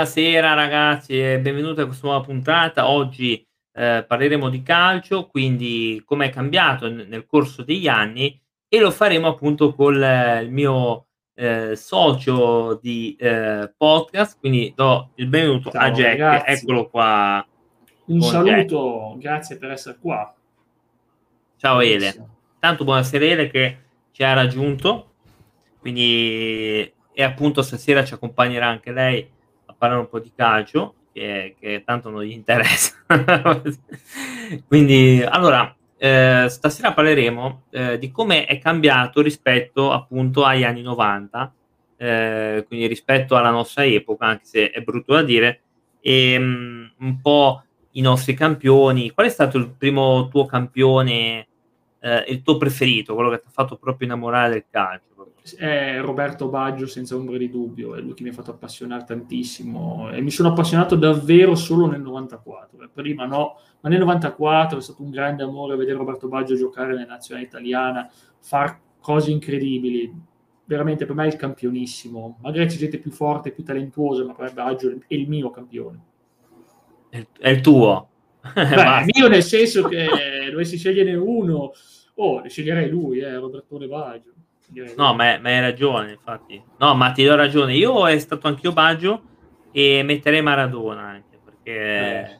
buonasera ragazzi e benvenuti a questa nuova puntata. Oggi eh, parleremo di calcio, quindi come è cambiato n- nel corso degli anni e lo faremo appunto con eh, il mio eh, socio di eh, podcast, quindi do il benvenuto Ciao, a Jack, grazie. eccolo qua. Un saluto, grazie per essere qua. Ciao Ele. Tanto buonasera Ele che ci ha raggiunto, quindi e appunto stasera ci accompagnerà anche lei parlare un po' di calcio, che, che tanto non gli interessa. quindi allora, eh, stasera parleremo eh, di come è cambiato rispetto appunto agli anni 90, eh, quindi rispetto alla nostra epoca, anche se è brutto da dire, e um, un po' i nostri campioni. Qual è stato il primo tuo campione, eh, il tuo preferito, quello che ti ha fatto proprio innamorare del calcio? È Roberto Baggio, senza ombra di dubbio, è lui che mi ha fatto appassionare tantissimo e mi sono appassionato davvero solo nel 94. Prima no, ma nel 94 è stato un grande amore vedere Roberto Baggio giocare nella nazionale italiana, far cose incredibili. Veramente per me è il campionissimo. Magari c'è gente più forte, più talentuosa, ma per me Baggio è il mio campione. È, è il tuo. Beh, mio nel senso che dovessi scegliere uno, oh, sceglierei lui, eh, Roberto Baggio. No, ma, ma, hai ragione, infatti. No, ma ti do ragione. Io è stato anch'io Baggio e metterei Maradona anche perché eh.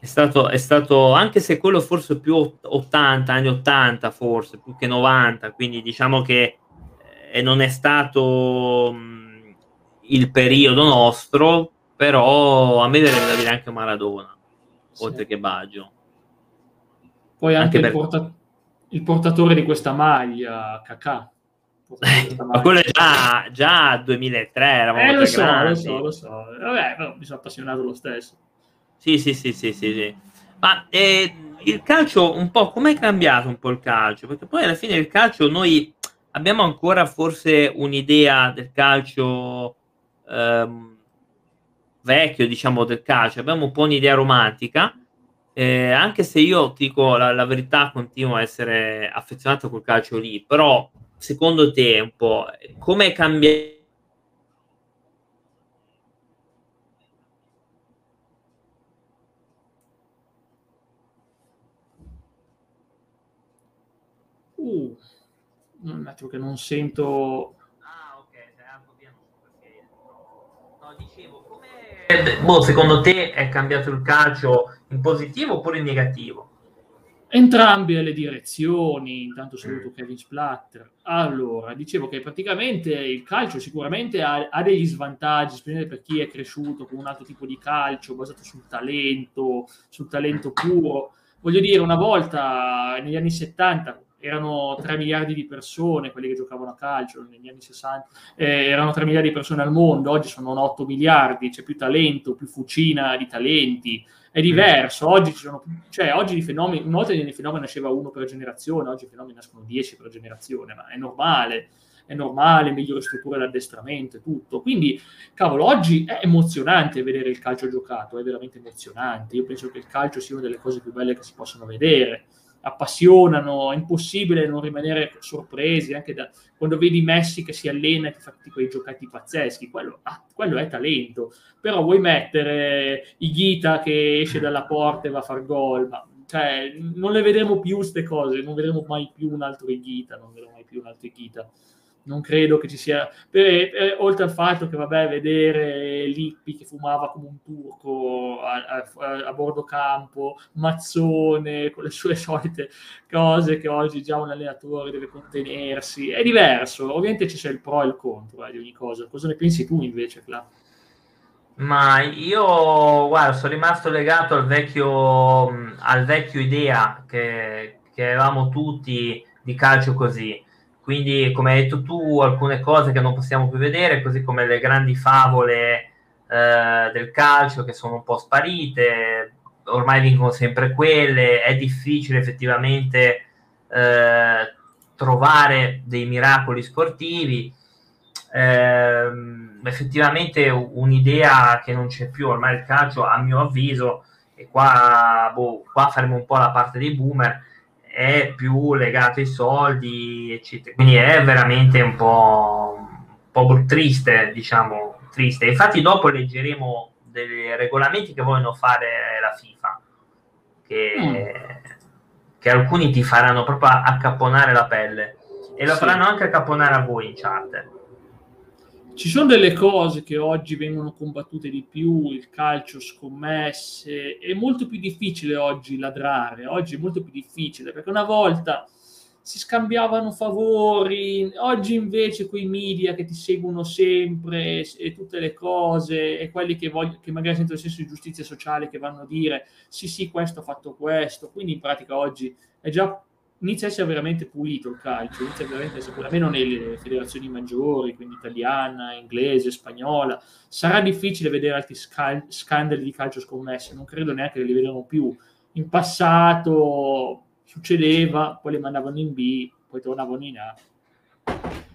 è, stato, è stato, anche se quello forse più 80, anni 80 forse, più che 90, quindi diciamo che eh, non è stato mh, il periodo nostro, però a me verrebbe da dire anche Maradona, sì. oltre che Baggio. Poi anche, anche per... il, porta- il, portatore di questa maglia, Kakà. Ma quello è già, già 2003, eravamo eh, lo so, grandi. lo so, lo so. Vabbè, però mi sono appassionato lo stesso. Sì, sì, sì, sì, sì. sì. Ma eh, il calcio, un po', com'è cambiato un po' il calcio? Perché poi alla fine il calcio noi abbiamo ancora forse un'idea del calcio... Ehm, vecchio, diciamo, del calcio, abbiamo un po' un'idea romantica, eh, anche se io dico la, la, verità, continuo a essere affezionato col calcio lì, però secondo te un po' come cambia? Uh, un attimo che non sento boh, secondo te è cambiato il calcio in positivo oppure in negativo? Entrambe le direzioni, intanto saluto Kevin Splatter. Allora, dicevo che praticamente il calcio sicuramente ha, ha, degli svantaggi, specialmente per chi è cresciuto con un altro tipo di calcio basato sul talento, sul talento puro. Voglio dire, una volta negli anni 70 erano 3 miliardi di persone, quelli che giocavano a calcio negli anni 60, eh, erano 3 miliardi di persone al mondo, oggi sono 8 miliardi, c'è più talento, più fucina di talenti, è diverso, oggi ci sono, cioè oggi di fenomeni, una volta nei fenomeni nasceva uno per generazione, oggi i fenomeni nascono 10 per generazione, ma è normale, è normale, migliore struttura d'addestramento e tutto. Quindi, cavolo, oggi è emozionante vedere il calcio giocato, è veramente emozionante. Io penso che il calcio sia una delle cose più belle che si possono vedere appassionano, è impossibile non rimanere sorpresi anche da quando vedi Messi che si allena e ti fa tutti quei giocati pazzeschi, quello, ah, quello è talento, però vuoi mettere Ighita che esce dalla porta e va a far gol, ma cioè, non le vedremo più queste cose, non vedremo mai più un altro Ighita, non vedremo mai più un altro Ighita non credo che ci sia, per, per, oltre al fatto che vabbè, vedere Lippi che fumava come un turco a, a, a, bordo campo, Mazzone con le sue solite cose che oggi già un allenatore deve contenersi, è diverso, ovviamente ci c'è il pro e il contro eh, di ogni cosa. Cosa ne pensi tu invece, Cla? Ma io, guarda, sono rimasto legato al vecchio, al vecchio idea che, che avevamo tutti di calcio così quindi, come hai detto tu, alcune cose che non possiamo più vedere, così come le grandi favole eh, del calcio che sono un po' sparite, ormai vincono sempre quelle, è difficile effettivamente eh, trovare dei miracoli sportivi. Eh, effettivamente un'idea che non c'è più ormai il calcio, a mio avviso, e qua, boh, qua faremo un po' la parte dei boomer, è più legato ai soldi, eccetera. Quindi è veramente un po', un po triste, diciamo, triste. Infatti dopo leggeremo dei regolamenti che vogliono fare la FIFA, che, mm. che alcuni ti faranno proprio accapponare la pelle e lo sì. faranno anche accapponare a voi in chat. Ci sono delle cose che oggi vengono combattute di più, il calcio scommesse, è molto più difficile oggi ladrare, oggi è molto più difficile perché una volta si scambiavano favori, oggi invece quei media che ti seguono sempre e tutte le cose e quelli che, voglio, che magari sentono il senso di giustizia sociale che vanno a dire sì sì questo ha fatto questo, quindi in pratica oggi è già inizia a essere veramente pulito il calcio, inizia veramente a essere, almeno nelle federazioni maggiori, quindi italiana, inglese, spagnola, sarà difficile vedere altri scal- scandali di calcio scommesse, non credo neanche che li vedremo più. In passato succedeva, poi le mandavano in B, poi tornavano in A.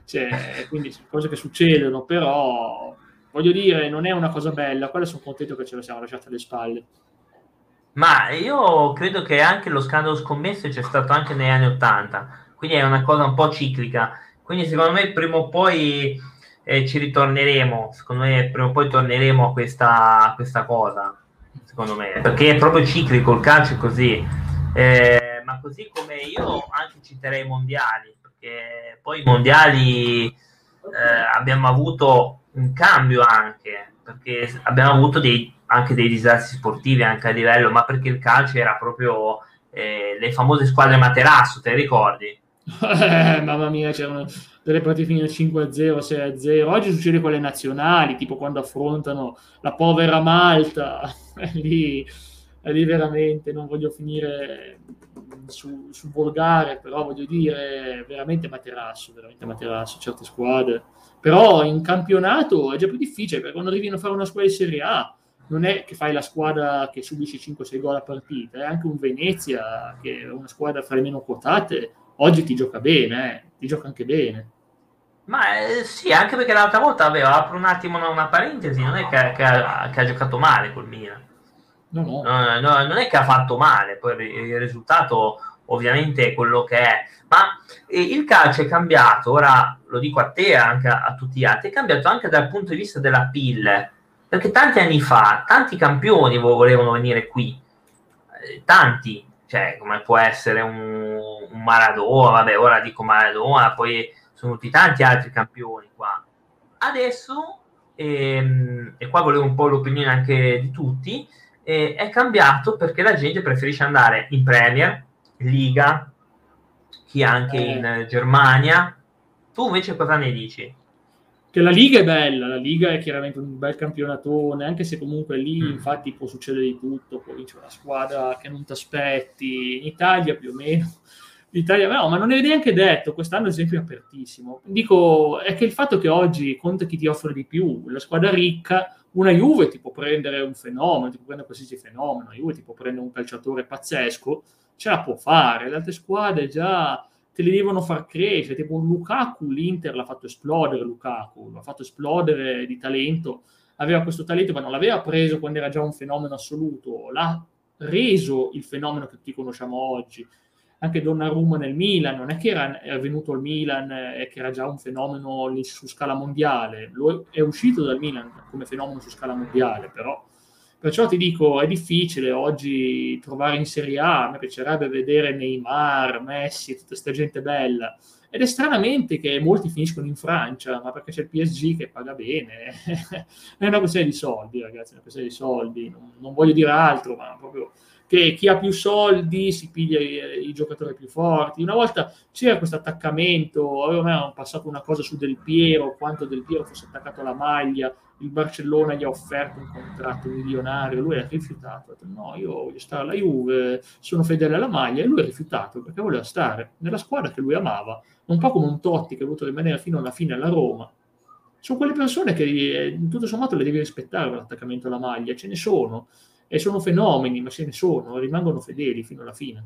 Cioè, quindi cose che succedono, però voglio dire, non è una cosa bella, quella sono contento che ce la siamo lasciata alle spalle. Ma io credo che anche lo scandalo scommesse c'è stato anche negli anni Ottanta, quindi è una cosa un po' ciclica. Quindi secondo me prima o poi eh, ci ritorneremo, secondo me prima o poi torneremo a questa, a questa cosa, secondo me, perché è proprio ciclico, il calcio è così. Eh, ma così come io anche citerei i mondiali, perché poi i mondiali eh, abbiamo avuto un cambio anche, perché abbiamo avuto dei, anche dei disastri sportivi anche a livello, ma perché il calcio era proprio eh, le famose squadre materasso, te le ricordi? Mamma mia, c'erano delle partite finite 5-0, 6-0. Oggi succede con le nazionali, tipo quando affrontano la povera Malta. lì, lì veramente non voglio finire su, su, volgare, però voglio dire veramente materasso, veramente materasso, certe squadre. Però in campionato è già più difficile, perché quando arrivi a fare una squadra di Serie A, non è che fai la squadra che subisce 5-6 gol a partita, è anche un Venezia, che è una squadra fra le meno quotate, oggi ti gioca bene, eh, ti gioca anche bene. Ma eh, sì, anche perché l'altra volta aveva, apro un attimo una, una parentesi, non è che, che, ha, che ha giocato male col Milan No, no. No, no, non è che ha fatto male, poi il risultato ovviamente è quello che è, ma il calcio è cambiato, ora lo dico a te e anche a, a, tutti gli altri, è cambiato anche dal punto di vista della PIL, perché tanti anni fa tanti campioni volevano venire qui, eh, tanti, cioè come può essere un, un Maradona, vabbè ora dico Maradona, poi sono tutti tanti altri campioni qua. Adesso, ehm, e qua volevo un po' l'opinione anche di tutti, eh, è cambiato perché la gente preferisce andare in Premier, Liga, chi anche eh. in Germania. Tu invece cosa ne dici? Che la Liga è bella, la Liga è chiaramente un bel campionatone, anche se comunque lì mm. infatti può succedere di tutto, poi vince una squadra che non ti aspetti, in Italia più o meno l'Italia, no, ma non è neanche detto, quest'anno ad esempio è apertissimo. Dico, è che il fatto che oggi conta chi ti offre di più, la squadra ricca una Juve ti può prendere un fenomeno, ti può prendere qualsiasi fenomeno, la Juve ti può prendere un calciatore pazzesco, ce la può fare, le altre squadre già te li devono far crescere, tipo Lukaku, l'Inter l'ha fatto esplodere Lukaku, l'ha fatto esplodere di talento, aveva questo talento ma non l'aveva preso quando era già un fenomeno assoluto, l'ha reso il fenomeno che tutti conosciamo oggi, anche Donnarumma nel Milan, non è che era, era venuto al Milan e che era già un fenomeno su scala mondiale, Lo, è uscito dal Milan come fenomeno su scala mondiale, però. Perciò ti dico, è difficile oggi trovare in Serie A, a me piacerebbe vedere Neymar, Messi, tutta questa gente bella, ed è stranamente che molti finiscono in Francia, ma perché c'è il PSG che paga bene, è una questione di soldi ragazzi, è una questione di soldi, non, non voglio dire altro, ma proprio che chi ha più soldi si piglia i, i giocatori più forti. Una volta c'era questo attaccamento, avevamo passato una cosa su Del Piero, quanto Del Piero fosse attaccato alla maglia, il Barcellona gli ha offerto un contratto milionario, lui ha rifiutato, ha detto no, io voglio stare alla Juve, sono fedele alla maglia, e lui ha rifiutato perché voleva stare nella squadra che lui amava, un po' come un Totti che ha voluto rimanere fino alla fine alla Roma. Sono quelle persone che eh, tutto sommato le devi rispettare l'attaccamento alla maglia, ce ne sono e sono fenomeni, ma se ne sono, rimangono fedeli fino alla fine.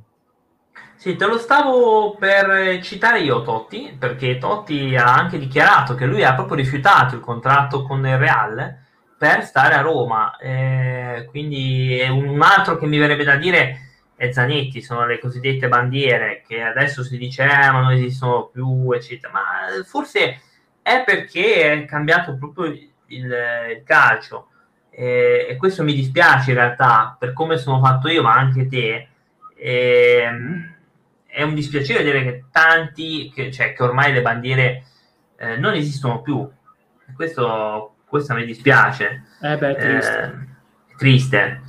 Sì, te lo stavo per citare io Totti, perché Totti ha anche dichiarato che lui ha proprio rifiutato il contratto con il Real per stare a Roma. Eh, quindi un altro che mi verrebbe da dire è Zanetti, sono le cosiddette bandiere che adesso si dice eh, ma non esistono più, eccetera. Ma forse è perché è cambiato proprio il, il calcio. E, e, questo mi dispiace in realtà per come sono fatto io, ma anche te. E, è un dispiacere vedere che tanti, che, cioè che ormai le bandiere eh, non esistono più. Questo, questo mi dispiace. Eh beh, triste. Eh, triste,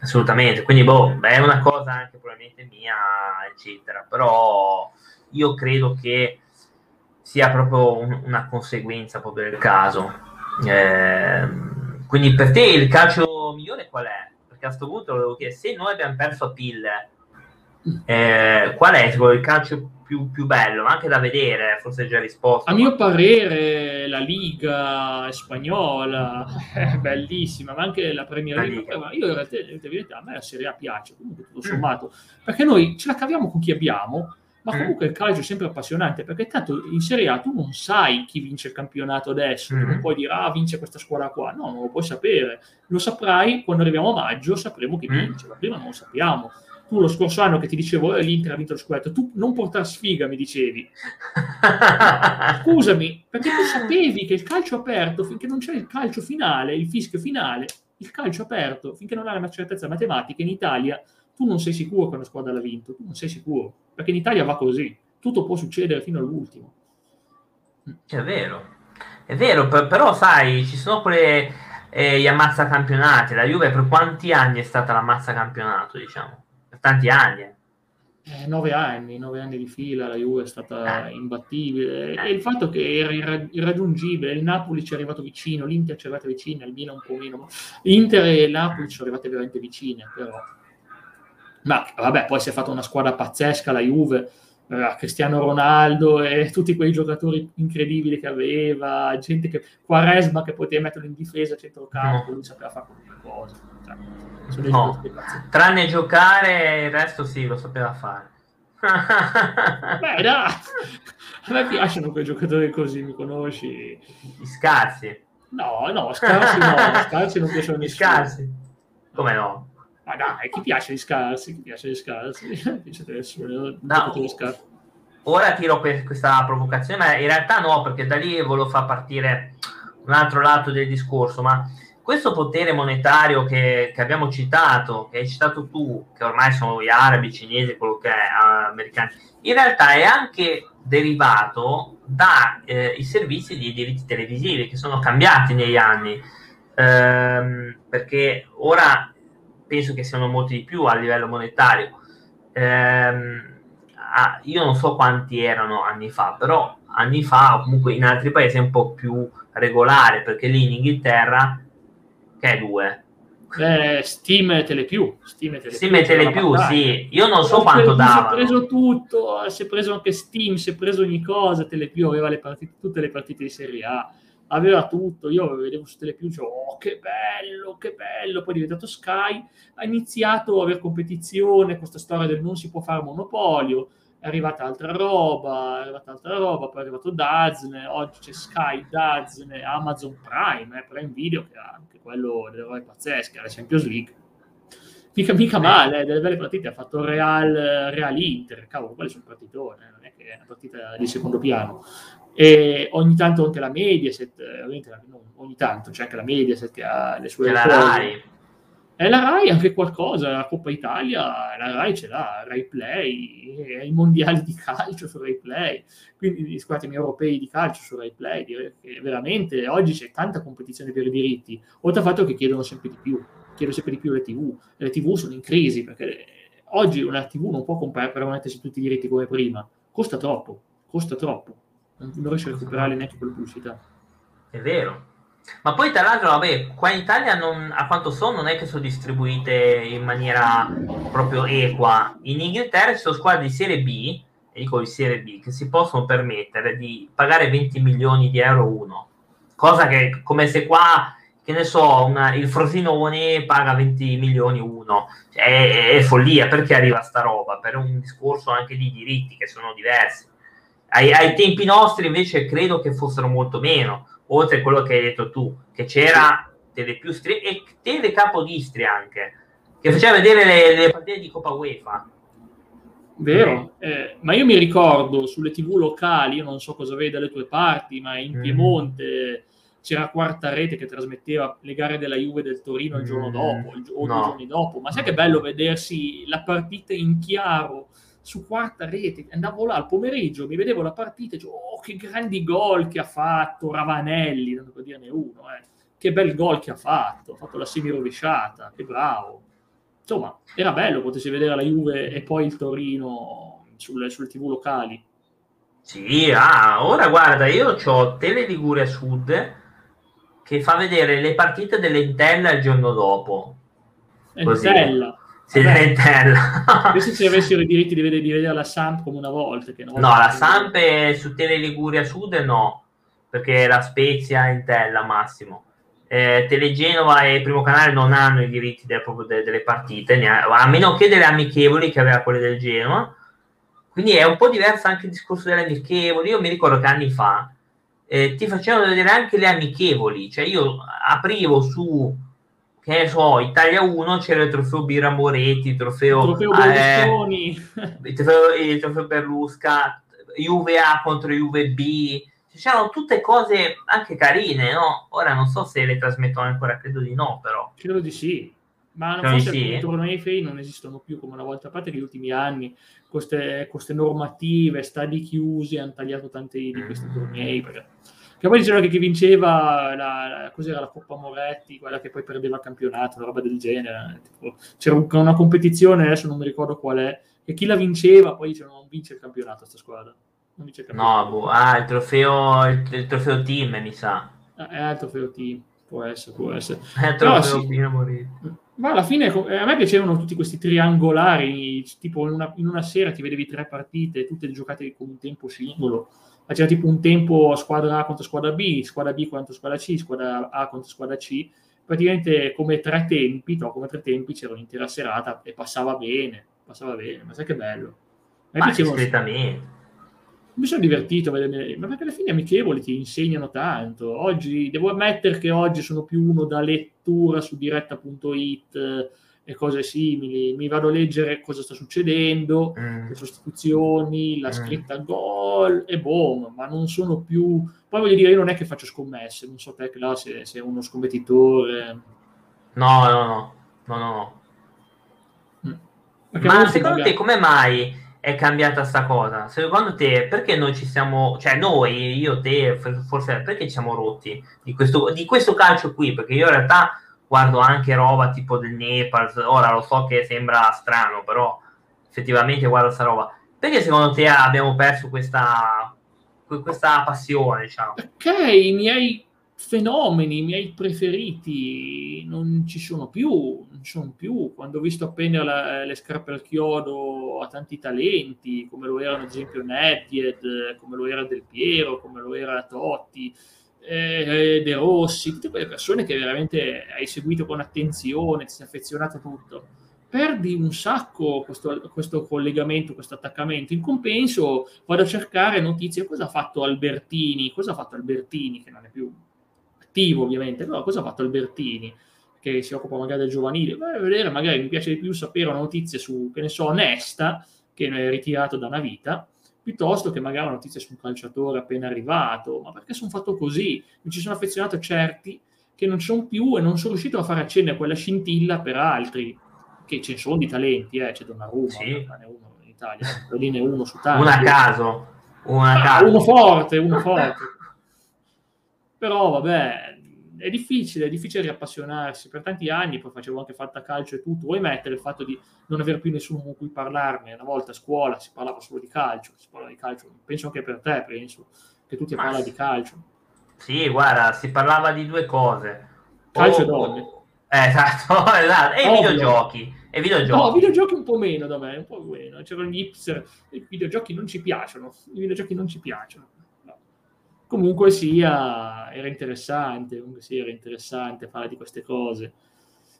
assolutamente. Quindi, boh, è una cosa anche probabilmente mia, eccetera. Però io credo che sia proprio un, una conseguenza proprio del caso. Eh, quindi per te il calcio migliore qual è? Perché a questo punto volevo chiedere, se noi abbiamo perso a pille, eh, qual è il calcio più, più, bello, anche da vedere, forse hai già risposto. A mio parere la Liga spagnola è bellissima, ma anche la Premier League. La io in realtà, in realtà, a me la Serie A piace, comunque tutto sommato, mm. perché noi ce la caviamo con chi abbiamo ma mm. comunque il calcio è sempre appassionante perché tanto in Serie A tu non sai chi vince il campionato adesso, mm. non puoi dire ah vince questa squadra qua, no, non lo puoi sapere, lo saprai quando arriviamo a maggio, sapremo chi mm. vince, ma prima non lo sappiamo. Tu lo scorso anno che ti dicevo eh, l'Inter ha vinto lo scudetto, tu non portare sfiga mi dicevi. Scusami, perché tu sapevi che il calcio aperto, finché non c'è il calcio finale, il fischio finale, il calcio aperto, finché non hai una certezza matematica in Italia tu non sei sicuro che una squadra l'ha vinto, tu non sei sicuro, perché in Italia va così, tutto può succedere fino all'ultimo. È vero, è vero, però sai, ci sono quelle eh, gli ammazza campionati, la Juve per quanti anni è stata l'ammazza campionato, diciamo? Per tanti anni. Eh, nove anni, nove anni di fila la Juve è stata eh. imbattibile e il fatto che era irraggiungibile, il Napoli ci è arrivato vicino, l'Inter ci è arrivato vicino, il Milan un po' meno, l'Inter e il Napoli ci sono arrivate veramente vicine, però ma vabbè, poi si è fatta una squadra pazzesca, la Juve, eh, Cristiano Ronaldo e tutti quei giocatori incredibili che aveva, gente che Quaresma che poteva metterlo in difesa a centrocampo, no. lui sapeva fare qualche cosa. Cioè, no. Tranne giocare, il resto sì, lo sapeva fare. Beh, dai, a me piacciono quei giocatori così, mi conosci? Gli scarsi. No, no, scarsi no, scarsi non piacciono gli scarsi. Come no? Ma dai, chi piace gli scarsi? Chi piace gli scarsi? Dice nessuno. No. Ora tiro questa provocazione, ma in realtà no, perché da lì volevo far partire un altro lato del discorso, ma questo potere monetario che, che, abbiamo citato, che hai citato tu, che ormai sono gli arabi, i cinesi, quello che è, uh, americani, in realtà è anche derivato dai eh, servizi di diritti televisivi che sono cambiati negli anni, ehm, perché ora penso che siano molti di più a livello monetario. Ehm, ah, io non so quanti erano anni fa, però anni fa, comunque in altri paesi è un po' più regolare, perché lì in Inghilterra, che è due? Eh, Steam e Telepiù. Steam e Telepiù, Steam e Telepiù sì. Io non so quanto dava. Si è preso tutto, si è preso anche Steam, si è preso ogni cosa, Telepiù aveva le partite, tutte le partite di Serie A aveva tutto, io vedevo su Telepiù, dicevo, oh che bello, che bello, poi è diventato Sky, ha iniziato a avere competizione, questa storia del non si può fare monopolio, è arrivata altra roba, è arrivata altra roba, poi è arrivato Dazn, oggi c'è Sky, Dazn, Amazon Prime, eh, Prime Video, che ha anche quello delle robe pazzesche, la Champions League. Mica, mica male, eh, delle belle partite, ha fatto Real, Real Inter, cavolo, quelli sono partitone, non è che è una partita di secondo piano e ogni tanto anche la Mediaset, eh, ovviamente ogni tanto c'è anche la Mediaset che ha le sue... La Rai. E la Rai anche qualcosa, la Coppa Italia, la Rai ce l'ha, Rai Play, i mondiali di calcio su Rai Play, quindi scusatemi, europei di calcio su Rai Play, direi che veramente oggi c'è tanta competizione per i diritti, oltre al fatto che chiedono sempre di più, chiedono sempre di più le TV, le TV sono in crisi perché oggi una TV non può comprare mettersi tutti i diritti come prima, costa troppo, costa troppo non riesce a recuperare neanche quelle pubblicità. È vero. Ma poi tra l'altro, vabbè, qua in Italia non, a quanto so non è che sono distribuite in maniera proprio equa. In Inghilterra ci sono squadre di Serie B, e dico di Serie B, che si possono permettere di pagare 20 milioni di euro uno. Cosa che come se qua, che ne so, una, il Frosino One paga 20 milioni uno. Cioè, è, è follia, perché arriva sta roba? Per un discorso anche di diritti che sono diversi ai, ai, tempi nostri invece credo che fossero molto meno, oltre a quello che hai detto tu, che c'era delle più stri- e Tele Capodistria anche, che faceva vedere le, le partite di Coppa UEFA. Vero, eh, ma io mi ricordo sulle tv locali, io non so cosa vedi dalle tue parti, ma in mm. Piemonte c'era quarta rete che trasmetteva le gare della Juve del Torino il giorno mm, dopo o no. due giorni dopo, ma sai che bello vedersi la partita in chiaro su quarta rete, andavo là al pomeriggio, mi vedevo la partita e dicevo, oh che grandi gol che ha fatto Ravanelli, tanto per dirne uno, eh. che bel gol che ha fatto, ha fatto la semi rovesciata, che bravo. Insomma, era bello potersi vedere la Juve e poi il Torino sulle, sulle tv locali. Sì, ah, ora guarda, io ho Tele Liguria Sud che fa vedere le partite dell'Entella il giorno dopo. Entella? Dell'Entella. Questi se avessero i diritti di vedere, di vedere la Samp come una volta. Una volta no, la Samp è su Tele Liguria Sud no, perché la Spezia Entella massimo. Eh, Telegenova e Primo Canale non hanno i diritti del, de, delle partite, a meno che delle amichevoli che aveva quelle del Genoa. Quindi è un po' diverso anche il discorso delle amichevoli. Io mi ricordo che anni fa eh, ti facevano vedere anche le amichevoli, cioè io aprivo su che ne so, Italia 1 c'era il trofeo Bira Moretti, il trofeo, il trofeo Berlusconi, eh, il, trofeo, il trofeo Berlusca, Juve A contro Juve B, c'erano tutte cose anche carine, no? Ora non so se le trasmettono ancora, credo di no, però. Credo di sì. Ma non forse sì. i tornei FA non esistono più come una volta, a parte negli ultimi anni queste, queste normative, stadi chiusi, hanno tagliato tanti di questi tornei. Perché... Che poi dicevano che chi vinceva la, la, cos'era la Coppa Moretti, quella che poi perdeva il campionato, una roba del genere. Tipo, c'era un, una competizione, adesso non mi ricordo qual è, e chi la vinceva poi dicevano non vince il campionato questa squadra. Non vince il campionato. No, boh, ah, il trofeo, il, il trofeo team, mi sa. Ah, è il trofeo team, può essere, può essere. È il trofeo sì. Moretti. Ma alla fine eh, a me piacevano tutti questi triangolari, tipo in una, in una, sera ti vedevi tre partite, tutte giocate con un tempo singolo, ma c'era tipo un tempo squadra A contro squadra B, squadra B contro squadra C, squadra A contro squadra C, praticamente come tre tempi, no, come tre tempi c'era un'intera serata e passava bene, passava bene, ma sai che bello. Ma discretamente mi sono divertito ma perché alla fine amichevoli ti insegnano tanto. Oggi devo ammettere che oggi sono più uno da lettura su diretta.it e cose simili. Mi vado a leggere cosa sta succedendo, mm. le sostituzioni, la mm. scritta gol e boom, ma non sono più. Poi voglio dire, io non è che faccio scommesse, non so te là se sei uno scommettitore. No, no, no, no, no. Mm. Ma secondo magari... te come mai? è cambiata sta cosa? Secondo te, perché noi ci siamo, cioè noi, io, te, forse perché ci siamo rotti di questo, di questo calcio qui? Perché io in realtà guardo anche roba tipo del Nepal, ora lo so che sembra strano, però effettivamente guardo sta roba. Perché secondo te abbiamo perso questa, questa passione, diciamo? Ok, i miei fenomeni, i miei preferiti non ci sono più, non ci sono più. Quando ho visto appena la, le scarpe al chiodo a tanti talenti, come lo erano ad esempio Nedved, come lo era Del Piero, come lo era Totti, eh, De Rossi, tutte quelle persone che veramente hai seguito con attenzione, ti sei affezionato a tutto. Perdi un sacco questo, questo collegamento, questo attaccamento. In compenso vado a cercare notizie. Cosa ha fatto Albertini? Cosa ha fatto Albertini, che non è più attivo ovviamente, però cosa ha fatto Albertini? Che si occupa magari del giovanile, vai a vedere, magari mi piace di più sapere una notizia su, che ne so, Nesta, che è ritirato da una vita, piuttosto che magari una notizia su un calciatore appena arrivato, ma perché sono fatto così? Mi ci sono affezionato a certi che non sono più e non sono riuscito a fare accendere quella scintilla per altri, che ce ne sono di talenti, eh? c'è Donnarumma, sì. ne uno in Italia, lì ne uno su tanti. Una a caso, una a ah, caso. uno forte, uno forte. Però vabbè, è difficile, è difficile riappassionarsi. Per tanti anni poi facevo anche fatta calcio e tutto. Vuoi mettere il fatto di non avere più nessuno con cui parlarne? Una volta a scuola si parlava solo di calcio, si parla di calcio. Penso anche per te, penso che tu ti parli di calcio. Sì, guarda, si parlava di due cose. Calcio e donne. Eh, esatto, esatto. E i videogiochi. E videogiochi. No, videogiochi un po' meno da me, un po' meno. C'erano gli hipster, i videogiochi non ci piacciono. I videogiochi non ci piacciono comunque sia era interessante, comunque sia era interessante fare di queste cose.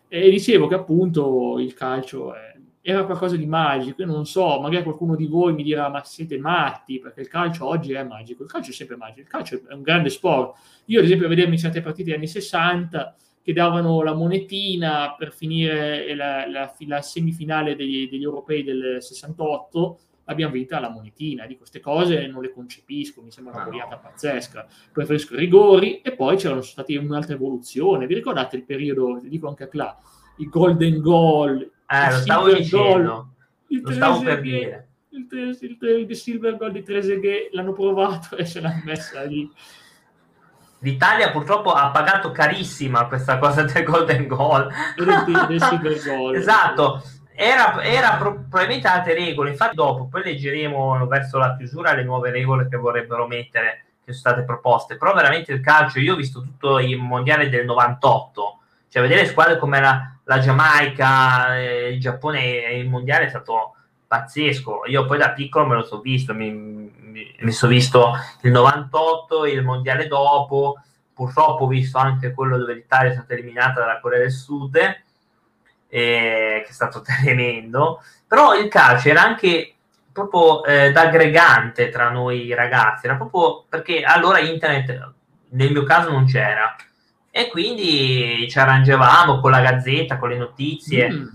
E dicevo che appunto il calcio è, era qualcosa di magico, io non so, magari qualcuno di voi mi dirà ma siete matti perché il calcio oggi è magico, il calcio è sempre magico, il calcio è un grande sport. Io ad esempio a vedermi certe partite degli anni 60 che davano la monetina per finire la, la, la semifinale degli, degli europei del 68 l'abbiamo vinta la monetina. Di queste cose non le concepisco, mi sembra una Ah, boiata pazzesca. Preferisco i rigori e poi c'erano stati un'altra evoluzione. Vi ricordate il periodo, dico anche a Cla, i golden goal, Eh, lo il stavo dicendo, il lo stavo per dire. il, il, Tre- il silver goal di Trezeguet l'hanno provato e ce l'hanno messa lì. L'Italia purtroppo ha pagato carissima questa cosa del Golden Goal. Del- del silver goal. esatto, era, era pro- probabilmente altre regole. Infatti, dopo poi leggeremo verso la chiusura le nuove regole che vorrebbero mettere, che sono state proposte. Però veramente il calcio, io ho visto tutto il mondiale del 98, cioè vedere squadre come la, la Giamaica, eh, il Giappone, il mondiale è stato pazzesco. Io poi da piccolo me lo so visto, mi, mi, mi sono visto il 98, il mondiale dopo, purtroppo ho visto anche quello dove l'Italia è stata eliminata dalla Corea del Sud, eh, che è stato tremendo, però il calcio era anche proprio eh, da aggregante tra noi ragazzi, era proprio perché allora internet nel mio caso non c'era e quindi ci arrangevamo con la gazzetta, con le notizie. Mm,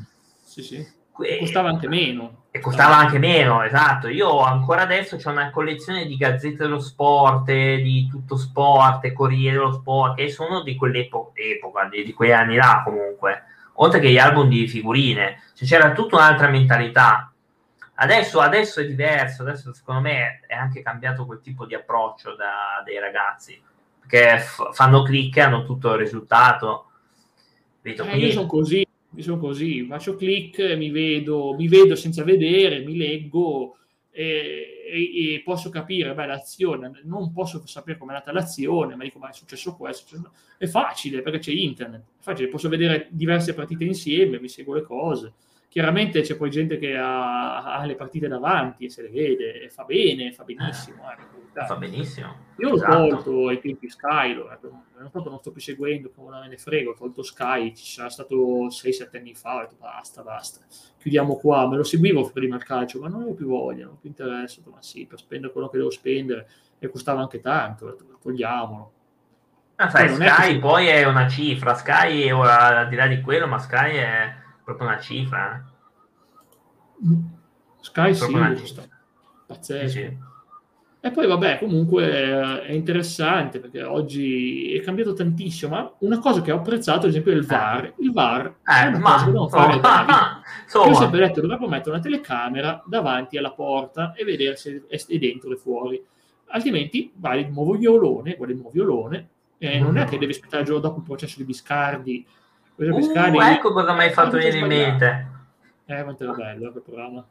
sì, sì. Que- Costava anche meno. e costava anche meno, esatto. Io ancora adesso ho una collezione di gazzette dello sport, eh, di tutto sport, Corriere dello sport, che sono di quell'epoca, di, di quegli anni là comunque, oltre che gli album di figurine. Cioè, c'era tutta un'altra mentalità. Adesso, adesso è diverso, adesso secondo me è anche cambiato quel tipo di approccio da, dei ragazzi, perché f- fanno click e hanno tutto il risultato. Capito? Eh, Quindi- io sono così, io sono così, faccio click, mi vedo, mi vedo senza vedere, mi leggo e, e- posso capire, beh, l'azione, non posso sapere com'è nata l'azione, ma dico, ma è successo questo, è facile perché c'è internet, è facile, posso vedere diverse partite insieme, mi seguo le cose. Chiaramente c'è poi gente che ha, ha le partite davanti e se le vede, e fa bene, fa benissimo. eh, fa benissimo. Io l'ho Esatto. tolto ai tempi Sky, lo, l'anno proprio non sto più seguendo, come non me ne frego, ho tolto Sky, ci sarà stato 6-7 anni fa, ho detto basta, basta, chiudiamo qua, me lo seguivo prima il calcio, ma non avevo più voglia, non ho più interesse, ho detto, ma sì, per spendere quello che devo spendere, e costava anche tanto, togliamolo. Ah, sai, è Sky che- poi è una cifra, Sky è ora, al di là di quello, ma Sky è proprio una cifra. eh. Sky sì, una Sì, pazzesco. sì. E poi vabbè, comunque eh, è interessante perché oggi è cambiato tantissimo, ma una cosa che ho apprezzato ad esempio è il VAR. Il VAR è Eh, una ma cosa che devono fare da vita. Io ho sempre detto dovrebbero mettere una telecamera davanti alla porta e vedere se è è dentro e fuori. Altrimenti vai il nuovo violone, guarda il nuovo violone, e non è che devi aspettare il giorno dopo il processo di Biscardi. Esempio, uh, ecco cosa mi hai fatto venire in mente. eh, quanto era bello quel programma.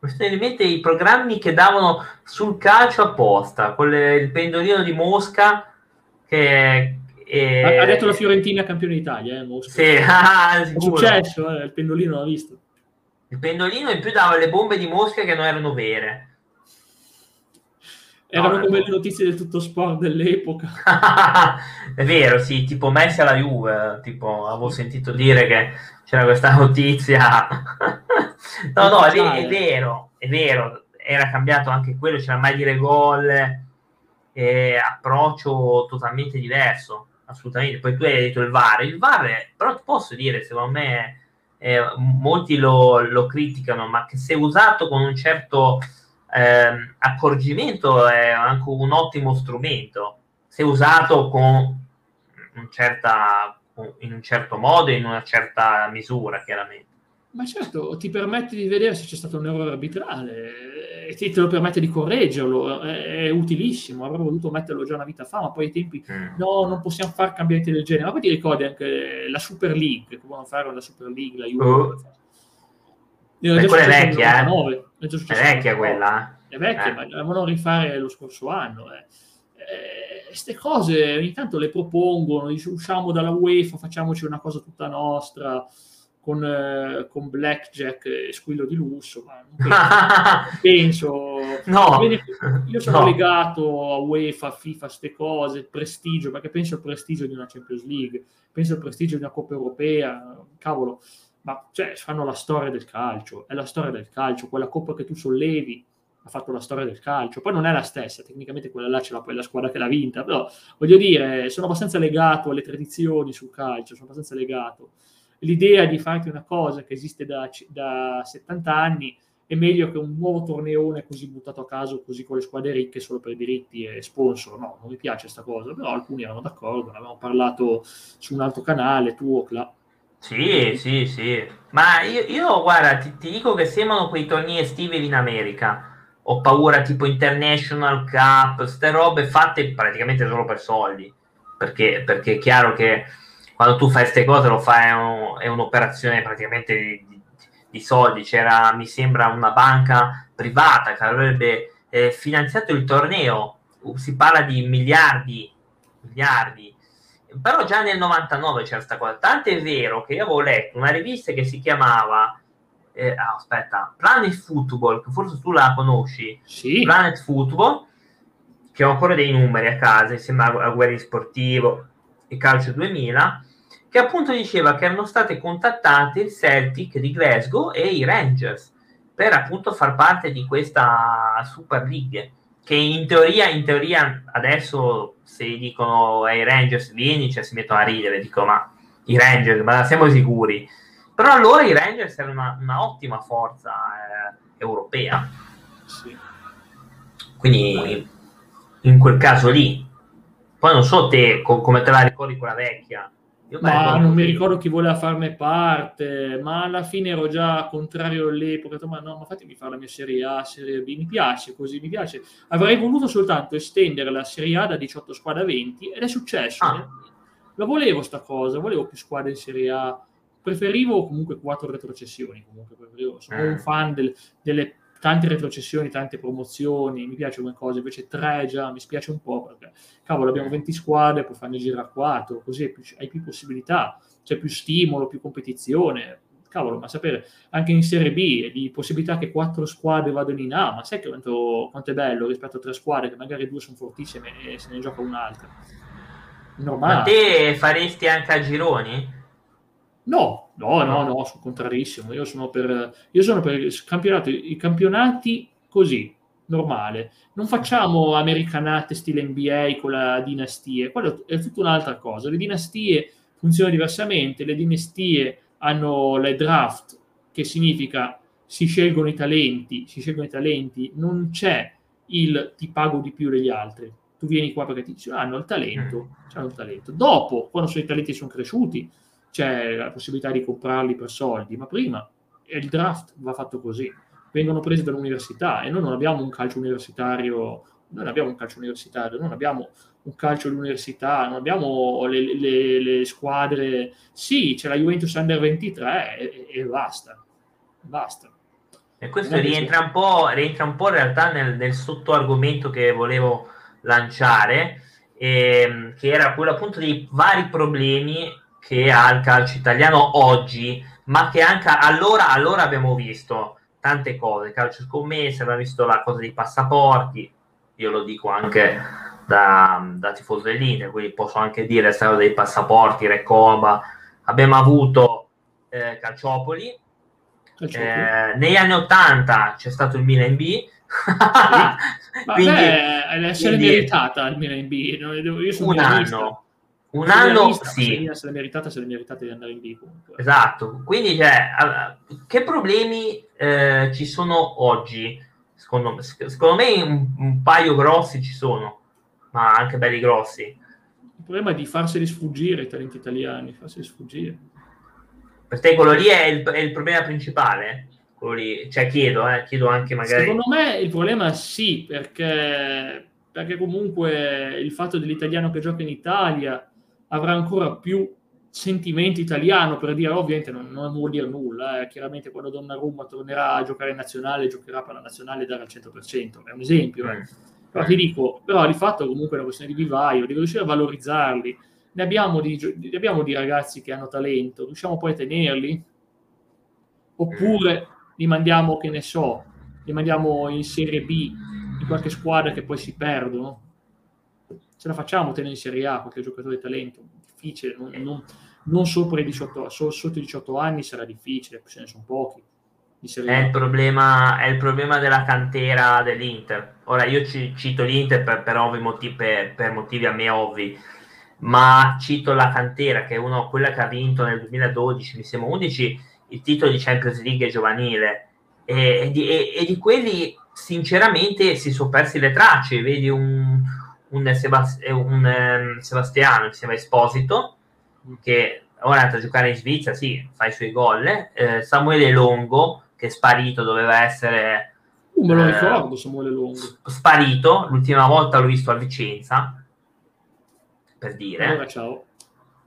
Venendo in mente i programmi che davano sul calcio apposta, con le- il pendolino di Mosca che... eh, Ha, ha detto la Fiorentina campione d'Italia, eh, Mosca. Sì, ah, È successo, eh, il pendolino l'ha visto. Il pendolino in più dava le bombe di Mosca che non erano vere. Erano No, come le notizie del tutto sport dell'epoca. è vero, sì, tipo Messi alla Juve, tipo, avevo sentito dire che c'era questa notizia. no, no, è, è vero, è vero, era cambiato anche quello, c'era mai dire gol, eh, approccio totalmente diverso, assolutamente. Poi tu hai detto il VAR, il VAR, è- però ti posso dire, secondo me, eh, molti lo, lo criticano, ma che se usato con un certo ehm, accorgimento è anche un ottimo strumento se usato con un certa, in un certo modo e in una certa misura chiaramente Ma certo, ti permette di vedere se c'è stato un errore arbitrale e ti te lo permette di correggerlo, è, è utilissimo, avrei voluto metterlo già una vita fa, ma poi ai tempi Mm. no, non possiamo fare cambiamenti del genere. Ma poi ti ricordi anche la Super League, che volevano fare la Super League, la Juve. Oh. Beh, già quella è vecchia, eh. 99, è è vecchia 99. quella È vecchia, Eh. ma la volevano rifare lo scorso anno. Queste cose ogni tanto le propongono, dice, usciamo dalla UEFA, facciamoci una cosa tutta nostra, con, eh, con blackjack e squillo di lusso, ma non penso, penso no io sono No. legato a UEFA, FIFA, queste cose, il prestigio, perché penso al prestigio di una Champions League, penso al prestigio di una Coppa Europea, cavolo, ma cioè fanno la storia del calcio, è la storia del calcio, quella Coppa che tu sollevi ha fatto la storia del calcio, poi non è la stessa, tecnicamente quella là ce l'ha poi la squadra che l'ha vinta, però voglio dire, sono abbastanza legato alle tradizioni sul calcio, sono abbastanza legato. L'idea di farti una cosa che esiste da, da 70 anni è meglio che un nuovo torneone così buttato a caso, così con le squadre ricche solo per diritti e sponsor. No, non mi piace questa cosa, però alcuni erano d'accordo, ne avevamo parlato su un altro canale, tu o Cla. Sì, sì, sì. Ma io, io guarda, ti, ti, dico che sembrano quei tornei estivi in America. Ho paura tipo International Cup, queste robe fatte praticamente solo per soldi. Perché, perché è chiaro che quando tu fai queste cose lo fai, è, un, è un'operazione praticamente di, di, di, soldi. C'era, mi sembra, una banca privata che avrebbe eh, finanziato il torneo. Si parla di miliardi, miliardi però già nel 99 c'era questa cosa. Tanto è vero che io avevo letto una rivista che si chiamava eh, ah, aspetta, Planet Football, che forse tu la conosci. Sì. Planet Football, che ho ancora dei numeri a casa, insieme a Guerri Sportivo e Calcio 2000, che appunto diceva che erano state contattate il Celtic di Glasgow e i Rangers per appunto far parte di questa Super League che in teoria, in teoria adesso se dicono ai Rangers vieni, cioè si mettono a ridere, dico ma i Rangers, ma siamo sicuri? Però allora i Rangers erano una, una ottima forza eh, europea. Sì. Quindi in quel caso lì, poi non so te co- come te la ricordi quella vecchia, ma non mi ricordo chi voleva farne parte, ma alla fine ero già contrario all'epoca, ma no, ma fatemi fare la mia Serie A, Serie B, mi piace così, mi piace. Avrei voluto soltanto estendere la Serie A da 18 squadre a 20 ed è successo. Ah. La volevo sta cosa, volevo più squadre in Serie A, preferivo comunque quattro retrocessioni, comunque sono eh. un fan del, delle tante retrocessioni, tante promozioni, mi piace come cosa, invece tre già mi spiace un po' perché cavolo abbiamo 20 squadre, puoi farne girare 4, così hai più, possibilità, c'è più stimolo, più competizione, cavolo, ma sapere anche in Serie B di possibilità che quattro squadre vadano in A, ma sai quanto, quanto, è bello rispetto a tre squadre che magari due sono fortissime e se ne gioca un'altra. Normale. Ma te faresti anche a gironi? No, no, no, no, sono contrarissimo. Io sono per, io sono per il campionato, i campionati così, normale. Non facciamo americanate stile NBA con la dinastie, quello è tutta un'altra cosa. Le dinastie funzionano diversamente, le dinastie hanno le draft, che significa si scelgono i talenti, si scelgono i talenti, non c'è il ti pago di più degli altri. Tu vieni qua perché ti dicono hanno il talento, mm. hanno il talento. Dopo, quando i talenti sono cresciuti, c'è la possibilità di comprarli per soldi, ma prima il draft va fatto così, vengono presi dall'università e noi non abbiamo un calcio universitario, non abbiamo un calcio universitario, non abbiamo un calcio all'università, non abbiamo le, le, le squadre, sì, c'è la Juventus Under 23 e, e basta, basta. E questo rientra un, po', rientra un po' in realtà nel, nel sottoargomento che volevo lanciare, ehm, che era quello appunto dei vari problemi che ha il calcio italiano oggi, ma che anche allora, allora abbiamo visto tante cose, calcio scommesse, abbiamo visto la cosa dei passaporti, io lo dico anche da, da tifoso dell'Inter, quindi posso anche dire la storia dei passaporti, Recoba, abbiamo avuto eh, Calciopoli, Calciopoli. Eh, negli anni 80 c'è stato il Milan B, quindi, Vabbè, l'essere quindi, meritata il Milan B, io sono un anno un anno sì. Se l'è meritata, se l'è meritata di andare in B comunque. Esatto, quindi cioè, che problemi eh, ci sono oggi? Secondo me, secondo me un, un, paio grossi ci sono, ma anche belli grossi. Il problema è di farseli sfuggire i talenti italiani, farseli sfuggire. Per te quello lì è il, è il problema principale? Quello lì, cioè chiedo, eh, chiedo anche magari... Secondo me il problema sì, perché, perché comunque il fatto dell'italiano che gioca in Italia avrà ancora più sentimento italiano per dire ovviamente non, non vuol dire nulla eh. chiaramente quando Donnarumma tornerà a giocare in nazionale giocherà per la nazionale dare al 100% è un esempio eh. però ti dico però di fatto comunque è una questione di vivaio devi riuscire a valorizzarli. Ne abbiamo di, ne abbiamo di ragazzi che hanno talento riusciamo poi a tenerli? Oppure li mandiamo che ne so li mandiamo in Serie B in qualche squadra che poi si perdono ce la facciamo tenere in Serie A qualche giocatore di talento? Difficile, non, non, non sopra i 18, sotto i 18 anni sarà difficile, ce ne sono pochi. È il, problema, è il, problema, della cantera dell'Inter. Ora io ci, cito l'Inter per, per, motivi, per, per, motivi a me ovvi, ma cito la cantera che è una, quella che ha vinto nel 2012, mi sembra 11, il titolo di Champions League giovanile. e, e, di, e, e, di, quelli sinceramente si sono persi le tracce, vedi un, un, Sebast- un um, Sebastiano, che si chiama Esposito, che ora è andato a giocare in Svizzera, sì, fa i suoi gol, eh, Samuele Longo, che è sparito, doveva essere... Uh, me lo eh, ricordo, Samuele Longo. Sparito, l'ultima volta l'ho visto a Vicenza, per dire. Allora, ciao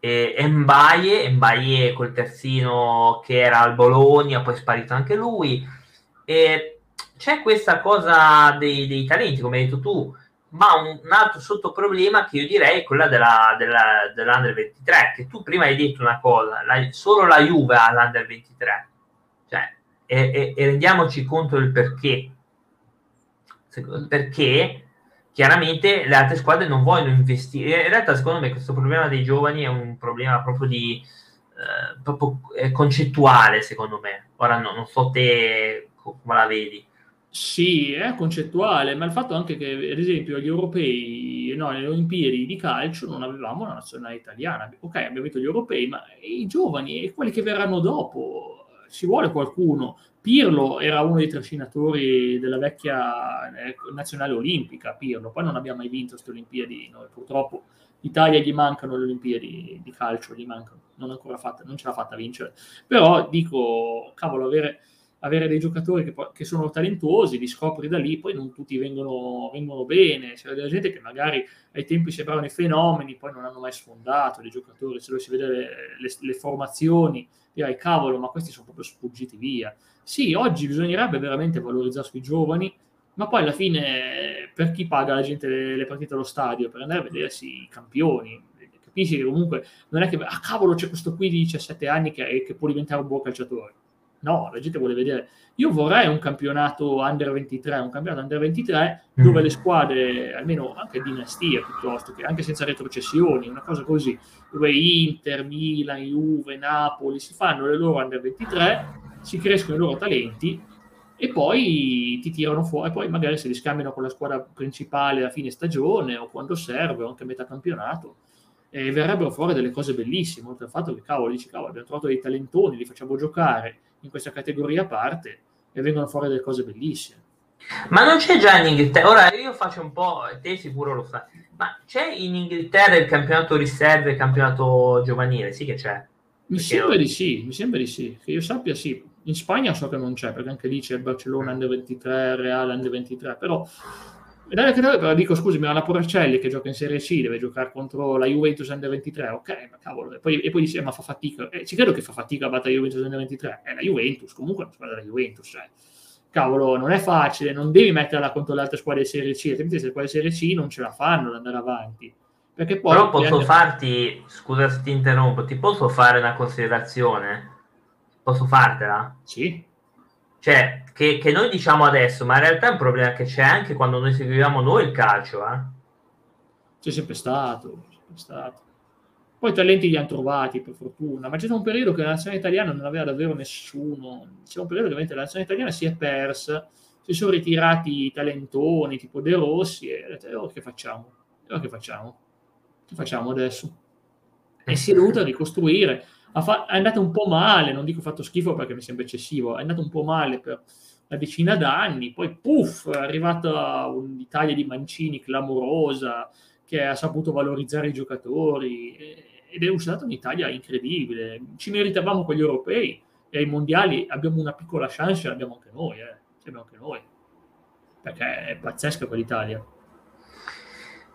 e Mbaye, Mbaye col terzino che era al Bologna, poi è sparito anche lui. E c'è questa cosa dei, dei talenti, come hai detto tu, ma un, un, altro sottoproblema che io direi è quella della, della, dell'Under 23, che tu prima hai detto una cosa, la, solo la Juve ha l'Under 23, cioè, e, e, e rendiamoci conto del perché. Perché chiaramente le altre squadre non vogliono investire. In realtà, secondo me, questo problema dei giovani è un problema proprio di eh, proprio eh, concettuale, secondo me. Ora no, non so te come la vedi. Sì, è concettuale, ma il fatto anche che, ad esempio, agli europei, no, nelle Olimpiadi di calcio non avevamo la nazionale italiana. Ok, abbiamo vinto gli europei, ma i giovani e quelli che verranno dopo, ci vuole qualcuno. Pirlo era uno dei trascinatori della vecchia eh, nazionale olimpica, Pirlo, poi non abbiamo mai vinto queste Olimpiadi, noi purtroppo l'Italia gli mancano le Olimpiadi di calcio, gli mancano, non, ancora fatta, non ce l'ha fatta vincere, però dico, cavolo, avere, avere dei giocatori che, che, sono talentuosi, li scopri da lì, poi non tutti vengono, vengono bene, c'è della gente che magari ai tempi sembravano i fenomeni, poi non hanno mai sfondato, dei giocatori, se si vede le, le, le formazioni, direi cavolo, ma questi sono proprio sfuggiti via sì, oggi bisognerebbe veramente valorizzare sui giovani, ma poi alla fine per chi paga la gente le, le partite allo stadio? Per andare a vedersi i campioni, capisci che comunque non è che ah cavolo c'è questo qui di 17 anni che, che può diventare un buon calciatore. No, la gente vuole vedere. Io vorrei un campionato under 23, un campionato under 23 mm. dove le squadre, almeno anche dinastie piuttosto, che anche senza retrocessioni, una cosa così, dove Inter, Milan, Juve, Napoli si fanno le loro under 23 si crescono i loro talenti e poi ti tirano fuori, e poi magari se li scambiano con la squadra principale a fine stagione o quando serve o anche a metà campionato e verrebbero fuori delle cose bellissime, oltre al fatto che cavolo, dici cavolo, abbiamo trovato dei talentoni, li facciamo giocare in questa categoria a parte e vengono fuori delle cose bellissime. Ma non c'è già in Inghilterra, ora io faccio un po', te sicuro lo sai, ma c'è in Inghilterra il campionato riserve il campionato giovanile? Sì che c'è. Mi sembra di sì, mi sembra di sì, che io sappia sì. In Spagna so che non c'è, perché anche lì c'è il Barcellona Under 23, Real Under 23, però però dico scusami, ma la Porcelli che gioca in Serie C deve giocare contro la Juventus Under 23, ok, ma cavolo, e poi, e poi dice, ma fa fatica, eh, ci credo che fa fatica a battere la Juventus Under 23, è la Juventus, comunque è una squadra della Juventus, cioè, cavolo, non è facile, non devi metterla contro le altre squadre di Serie C, altrimenti se le squadre di Serie C non ce la fanno ad andare avanti. Perché poi Però posso anche... farti, scusa se ti interrompo, ti posso fare una considerazione? Posso fartela? Sì. Cioè, che, che, noi diciamo adesso, ma in realtà è un problema che c'è anche quando noi seguivamo noi il calcio, eh? C'è sempre stato, sempre stato. Poi i talenti li hanno trovati, per fortuna, ma stato un periodo che la nazionale italiana non aveva davvero nessuno. C'è un periodo che la nazionale italiana si è persa, si sono ritirati i talentoni tipo De Rossi e, e ora che facciamo? E ora che facciamo? Che facciamo adesso? E si è dovuta ricostruire fa- è andato un po' male, non dico fatto schifo perché mi sembra eccessivo, è andato un po' male per una decina d'anni, poi puff, è arrivata un'Italia di Mancini clamorosa che ha saputo valorizzare i giocatori ed è uscita un'Italia incredibile. Ci meritavamo con gli europei e ai mondiali abbiamo una piccola chance, l'abbiamo anche noi, eh. l'abbiamo anche noi, perché è pazzesca quell'Italia.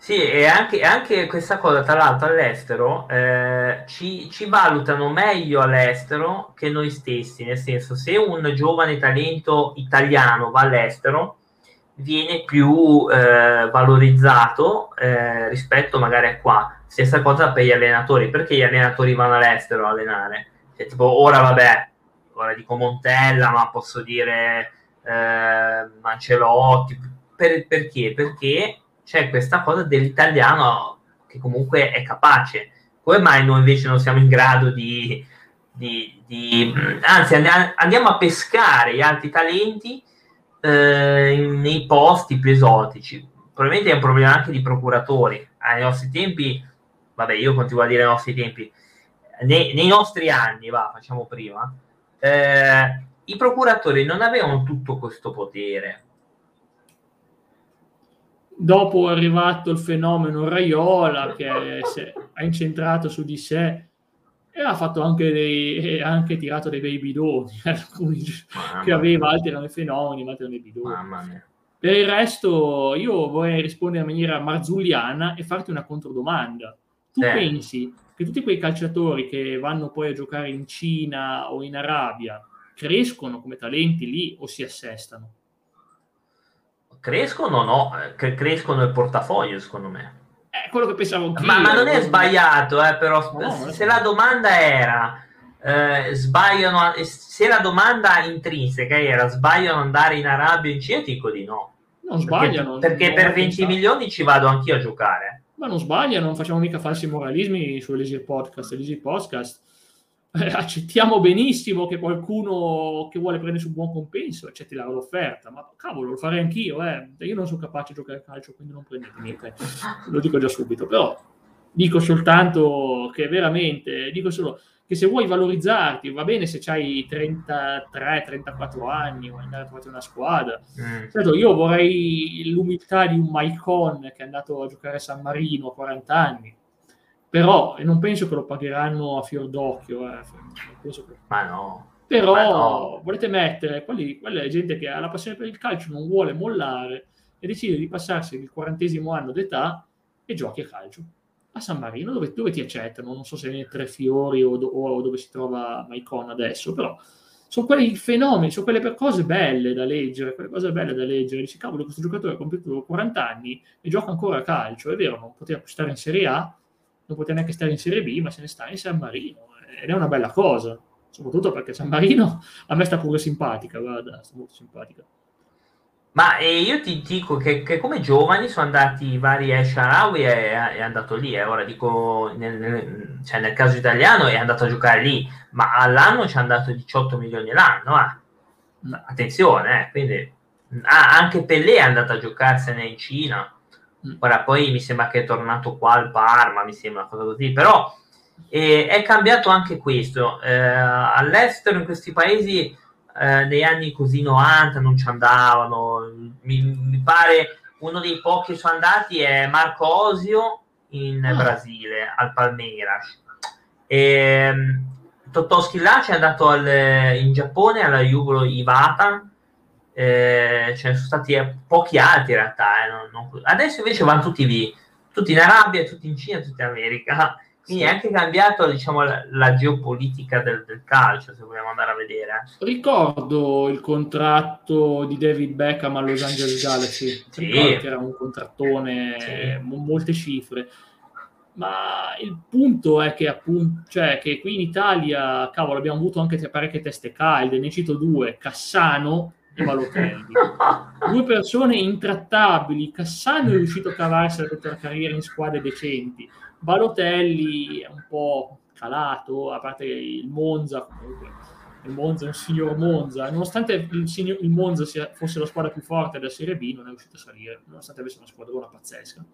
Sì, e anche, anche, questa cosa, tra l'altro, all'estero eh, ci, ci, valutano meglio all'estero che noi stessi, nel senso, se un giovane talento italiano va all'estero, viene più eh, valorizzato eh, rispetto magari a qua. Stessa cosa per gli allenatori, perché gli allenatori vanno all'estero a allenare? Cioè, tipo, ora vabbè, ora dico Montella, ma posso dire eh, Mancelotti, per, perché? Perché c'è questa cosa dell'italiano che comunque è capace. Come mai noi invece non siamo in grado di, di, di anzi andiamo a pescare gli altri talenti eh, nei posti più esotici? Probabilmente è un problema anche di procuratori. Ai nostri tempi, vabbè, io continuo a dire ai nostri tempi, nei, nei nostri anni, va, facciamo prima, eh, i procuratori non avevano tutto questo potere. Dopo è arrivato il fenomeno Raiola che ha incentrato su di sé e ha fatto anche dei, anche tirato dei bei bidoni, alcuni che aveva, altri erano i fenomeni, ma altri erano i bidoni. Per il resto, io vorrei rispondere in maniera marzulliana e farti una controdomanda. Tu eh. pensi che tutti quei calciatori che vanno poi a giocare in Cina o in Arabia crescono come talenti lì o si assestano? Crescono no, eh, crescono il portafoglio secondo me. È quello che pensavo anch'io. Ma, ma non è sbagliato, eh, però no, se la domanda era eh, sbagliano, se la domanda intrinseca era sbagliano andare in Arabia in Cina, dico di no. Non sbagliano. Perché, perché per 20 pensato. milioni ci vado anch'io a giocare. Ma non sbagliano, non facciamo mica falsi moralismi su Elisir Podcast. Elisir Podcast eh, accettiamo benissimo che qualcuno che vuole prendere su buon compenso accetti la l'offerta, ma cavolo, lo farei anch'io, eh. Io non sono capace di giocare a calcio, quindi non prendetemi, okay. lo dico già subito, però dico soltanto che veramente, dico solo che se vuoi valorizzarti, va bene se hai 33-34 anni, vuoi andare a trovare una squadra. Mm. Certo, io vorrei l'umiltà di un Maicon che è andato a giocare a San Marino a 40 anni, però non penso che lo pagheranno a fior d'occhio. Eh. Ma no. Però Ma no. volete mettere, quelli, quella è gente che ha la passione per il calcio, non vuole mollare e decide di passarsi il quarantesimo anno d'età e giochi a calcio a San Marino dove, dove ti accettano, non so se nei Tre Fiori o, do, o, dove si trova Maicon adesso, però sono quei fenomeni, sono quelle cose belle da leggere, quelle cose belle da leggere. Dici, cavolo, questo giocatore ha compiuto 40 anni e gioca ancora a calcio, è vero, non poteva stare in Serie A, non poteva neanche stare in Serie B, ma se ne sta in San Marino, ed è una bella cosa, soprattutto perché San Marino a me sta pure simpatica, guarda, sta molto simpatica. Ma eh, io ti dico che, che, come giovani sono andati i vari Esharawi e è andato lì, eh. ora dico nel, nel, cioè nel, caso italiano è andato a giocare lì, ma all'anno ci hanno dato 18 milioni l'anno, eh. attenzione, eh. quindi ah, anche Pellè è andato a giocarsene in Cina. Ora poi mi sembra che è tornato qua al Parma, mi sembra una cosa così, però eh, è cambiato anche questo, eh, all'estero in questi paesi eh, negli anni così 90 non ci andavano. Mi, mi, pare uno dei pochi che sono andati è Marco Osio in ah. Brasile, al Palmeiras. E, ehm, Totò Schillaci è andato al, in Giappone alla Jubilo Ivata. Eh, ce ne sono stati eh, pochi altri in realtà. Eh, non, non... Adesso invece vanno tutti lì, tutti in Arabia, tutti in Cina, tutti in America. Quindi è anche cambiato diciamo, la, la geopolitica del, del, calcio, se vogliamo andare a vedere. Ricordo il contratto di David Beckham a Los Angeles Galaxy, sì. che era un contrattone, sì. molte cifre. Ma il punto è che, appunto, cioè, che qui in Italia, cavolo, abbiamo avuto anche parecchie teste calde, ne cito due, Cassano e Balotelli. due persone intrattabili. Cassano è riuscito a cavarsi la tutta la carriera in squadre decenti Balotelli è un po' calato, a parte il Monza, comunque il Monza è un signor Monza, nonostante il, signor, il Monza sia, fosse la squadra più forte della Serie B, non è riuscito a salire, nonostante avesse una squadrona pazzesca.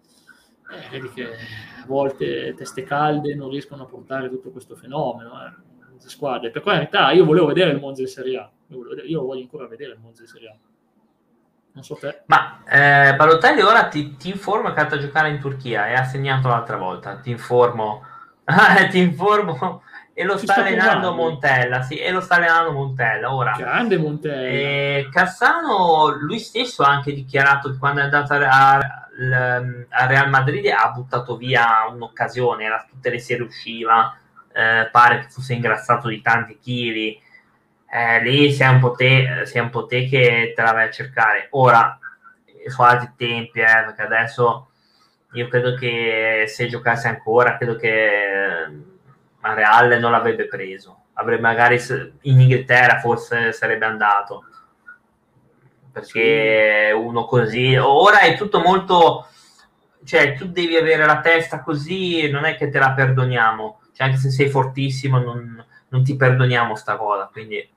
Eh, vedi che a volte teste calde non riescono a portare tutto questo fenomeno eh, squadre. Per qualità, io volevo vedere il Monza in Serie A, io, io voglio ancora vedere il Monza in Serie A. Non so te. Ma eh, Balotelli ora ti, ti informo che è andato a giocare in Turchia e ha segnato l'altra volta. Ti informo. ti informo. E lo sta, sta, allenando provando. Montella, sì, e lo sta allenando Montella ora. Grande Montella. Eh, Cassano, lui stesso ha anche dichiarato che quando è andato a, a Real Madrid ha buttato via un'occasione, era, tutte le sere usciva, eh, pare che fosse ingrassato di tanti chili eh, lì sei un, po te, sei un po' te che te la vai a cercare. Ora, su altri tempi, eh, perché adesso io credo che se giocasse ancora, credo che a Real non l'avrebbe preso. Avrebbe magari in Inghilterra forse sarebbe andato. Perché sì. uno così, ora è tutto molto, cioè tu devi avere la testa così, non è che te la perdoniamo, cioè anche se sei fortissimo non, non ti perdoniamo sta cosa, quindi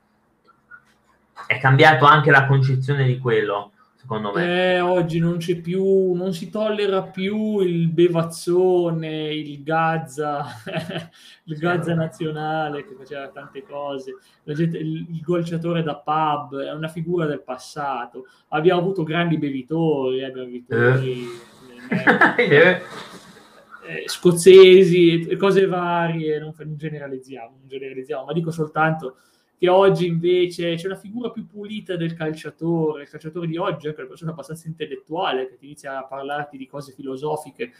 è cambiato anche la concezione di quello. secondo me. Eh, oggi non c'è più, non si tollera più il bevazzone, il Gazza, il Gazza nazionale che faceva tante cose, gente, il, il, golciatore da pub, è una figura del passato. Abbiamo avuto grandi bevitori, eh, bevitori eh. eh, eh, scozzesi, cose varie, non, non generalizziamo, non generalizziamo, ma dico soltanto che oggi invece c'è una figura più pulita del calciatore, il calciatore di oggi è una persona abbastanza intellettuale che ti inizia a parlarti di cose filosofiche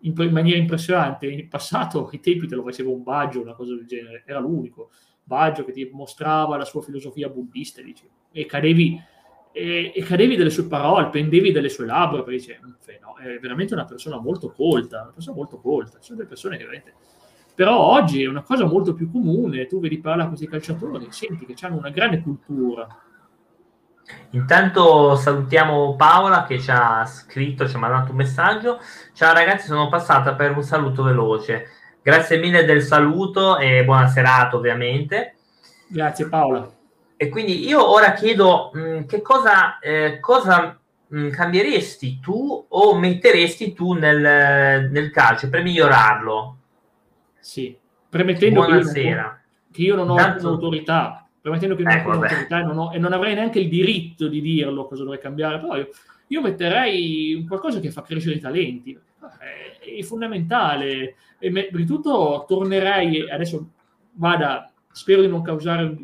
in, in maniera impressionante. In passato, ai tempi te lo faceva un Baggio, una cosa del genere, era l'unico. Baggio che ti mostrava la sua filosofia buddista dice, e cadevi e, cadevi delle sue parole, pendevi dalle sue labbra, perché dice, no, è veramente una persona molto colta, una persona molto colta, ci sono delle persone che veramente però oggi è una cosa molto più comune, tu vedi parlare a questi calciatori, senti che hanno una grande cultura. Intanto salutiamo Paola che ci ha scritto, ci ha mandato un messaggio. Ciao ragazzi, sono passata per un saluto veloce. Grazie mille del saluto e buona serata ovviamente. Grazie Paola. E quindi io ora chiedo mh, mm, che cosa, eh, cosa mh, mm, cambieresti tu o metteresti tu nel, nel calcio per migliorarlo? Sì, premettendo Buonasera. che io non, ho Tanto... autorità, premettendo che non ecco, ho autorità e non, ho, e non, avrei neanche il diritto di dirlo cosa dovrei cambiare, però io, io metterei qualcosa che fa crescere i talenti, è, è fondamentale. E me, di tutto tornerei, adesso vada, spero di non causare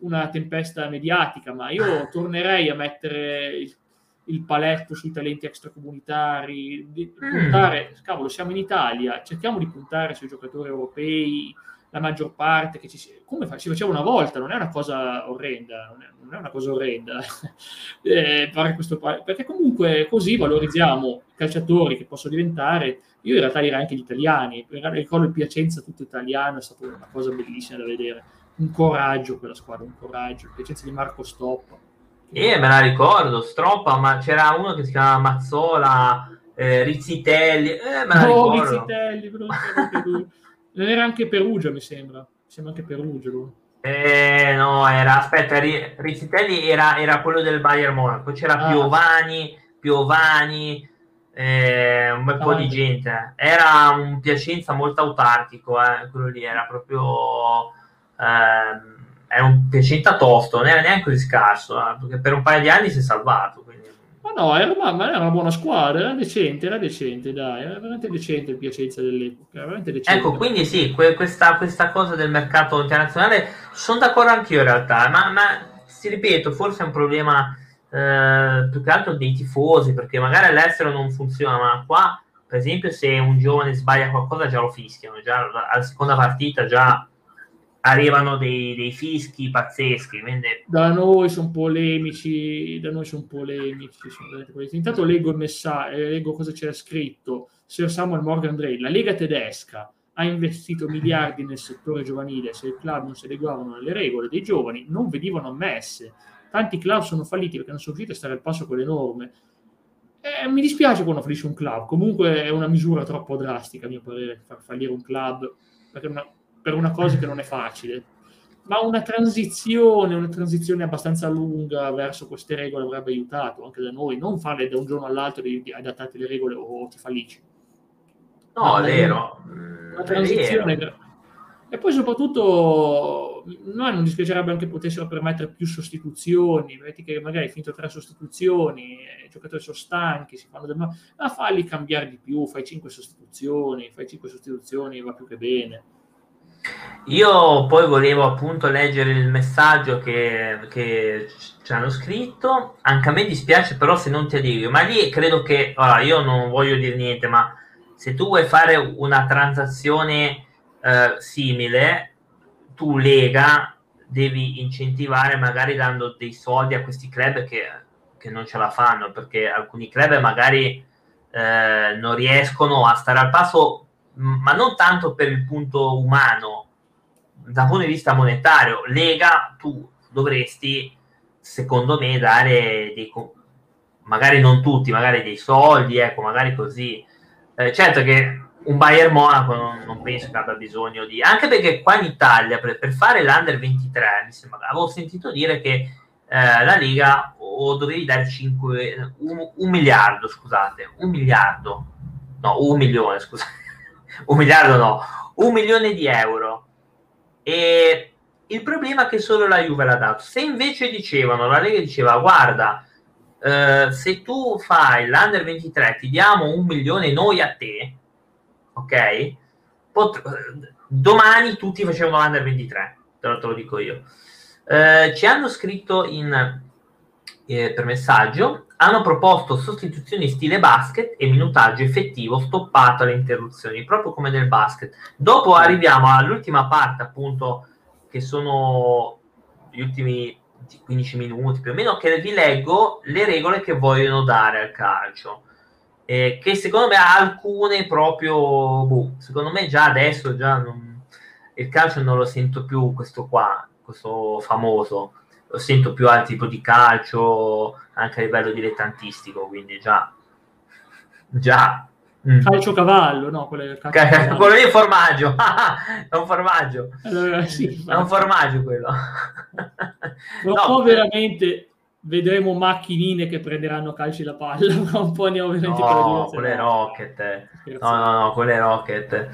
una tempesta mediatica, ma io tornerei a mettere il il paletto sui talenti extracomunitari, di mm. puntare, cavolo, siamo in Italia, cerchiamo di puntare sui giocatori europei, la maggior parte che ci come fa, si faceva una volta, non è una cosa orrenda, non è, non è una cosa orrenda eh, fare questo perché comunque così valorizziamo i calciatori che possono diventare, io in realtà direi anche gli italiani, ricordo il Piacenza tutto italiano, è stata una cosa bellissima da vedere, un coraggio quella squadra, un coraggio, il Piacenza di Marco Stoppa eh, me la ricordo, Stroppa, ma c'era uno che si chiamava Mazzola, eh, Rizzitelli, eh, me la no, ricordo. Rizzitelli, però non era anche Perugia, mi sembra. Mi sembra anche Perugia lui. Eh, no, era, aspetta, Rizzitelli era, era quello del Bayern Monaco, c'era ah. Piovani, Piovani, eh, un bel ah, po' di gente. Era un Piacenza molto autarchico, eh, quello lì, era proprio... Eh, è un Piacenza tosto, non era neanche così scarso, eh, perché per un paio di anni si è salvato. Quindi... Ma no, era, ma era una buona squadra, era decente, era decente, dai, era veramente decente il Piacenza dell'epoca. Decente. Ecco, quindi sì, que- questa, questa, cosa del mercato internazionale, sono d'accordo anch'io in realtà, ma, ma ti ripeto, forse è un problema eh, più che altro dei tifosi, perché magari all'estero non funziona, ma qua, per esempio, se un giovane sbaglia qualcosa già lo fischiano, già alla seconda partita già arrivano dei, dei fischi pazzeschi. Quindi... Da noi sono polemici, da noi sono polemici. Sono Intanto leggo il messaggio, eh, leggo cosa c'era scritto. Sir Samuel Morgan Drake, la Lega tedesca ha investito miliardi nel settore giovanile, se i club non si adeguavano alle regole dei giovani non venivano ammesse. Tanti club sono falliti perché non sono riusciti a stare al passo con le norme. Eh, mi dispiace quando fallisce un club, comunque è una misura troppo drastica, a mio parere, far fallire un club, perché una, per una cosa che non è facile. Ma una transizione, una transizione abbastanza lunga verso queste regole avrebbe aiutato anche da noi, non farle da un giorno all'altro di, di adattarti le regole o ti fallisci. No, Ma è vero. Una transizione. Vero. E poi soprattutto noi non dispiacerebbe anche potessero permettere più sostituzioni, vedi che magari finito tre sostituzioni, i giocatori sono stanchi, si fanno del male, ma falli cambiare di più, fai cinque sostituzioni, fai cinque sostituzioni, va più che bene. Io poi volevo appunto leggere il messaggio che, che ci hanno scritto. Anche a me dispiace, però, se non ti adegui. Ma lì credo che allora, io non voglio dire niente, ma se tu vuoi fare una transazione eh, simile, tu Lega devi incentivare magari dando dei soldi a questi club che, che non ce la fanno, perché alcuni club magari eh, non riescono a stare al passo ma non tanto per il punto umano, dal punto di vista monetario. Lega, tu dovresti, secondo me, dare dei, magari non tutti, magari dei soldi, ecco, magari così. Eh, certo che un Bayern Monaco non, non, penso che abbia bisogno di... Anche perché qua in Italia, per, per fare l'Under 23, mi sembra, avevo sentito dire che eh, la Lega o dovevi dare 5, un, un, miliardo, scusate, un miliardo, no, un milione, scusate, un miliardo no, un milione di euro. E il problema è che solo la Juve l'ha dato. Se invece dicevano, la Lega diceva, guarda, eh, se tu fai l'Under 23 ti diamo un milione noi a te, ok? Pot- domani tutti facevano l'Under 23, te lo, te lo dico io. Eh, ci hanno scritto in, eh, per messaggio, hanno proposto sostituzioni stile basket e minutaggio effettivo stoppato alle interruzioni, proprio come nel basket. Dopo arriviamo all'ultima parte, appunto, che sono gli ultimi 15 minuti più o meno, che vi leggo le regole che vogliono dare al calcio. Eh, che secondo me alcune proprio, boh, secondo me già adesso già non, il calcio non lo sento più questo qua, questo famoso, sento più al tipo di calcio anche a livello dilettantistico, quindi già, già Mm. Calcio cavallo, no? Quello, calcio quello lì è formaggio, è un formaggio. Allora, sì, è un formaggio quello. un no, po' veramente vedremo macchinine che prenderanno calci la palla, un po' ne ho veramente no, quelle rocket. No, no, no, quelle rocket.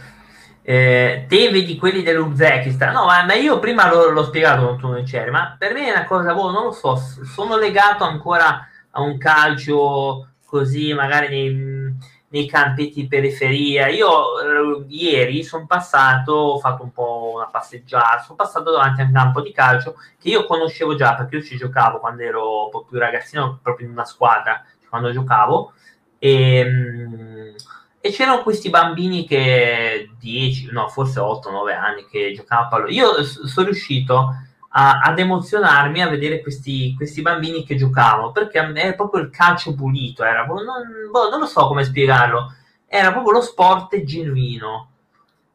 Eh, te vedi quelli dell'Uzbekistan, no, ma, ma io prima l'ho, l'ho spiegato quando tu c'eri, ma per me è una cosa, boh, non lo so, sono legato ancora a un calcio così, magari nei nei campi di periferia. Io eh, ieri sono passato, ho fatto un po' una passeggiata, sono passato davanti a un campo di calcio che io conoscevo già perché io ci giocavo quando ero un po' più ragazzino, proprio in una squadra, quando giocavo. E, mm, e c'erano questi bambini che 10, no, forse 8-9 anni che giocavano a pallone. Io sono riuscito a, ad emozionarmi a vedere questi, questi, bambini che giocavano perché a me è proprio il calcio pulito era, non, boh, non lo so come spiegarlo. Era proprio lo sport genuino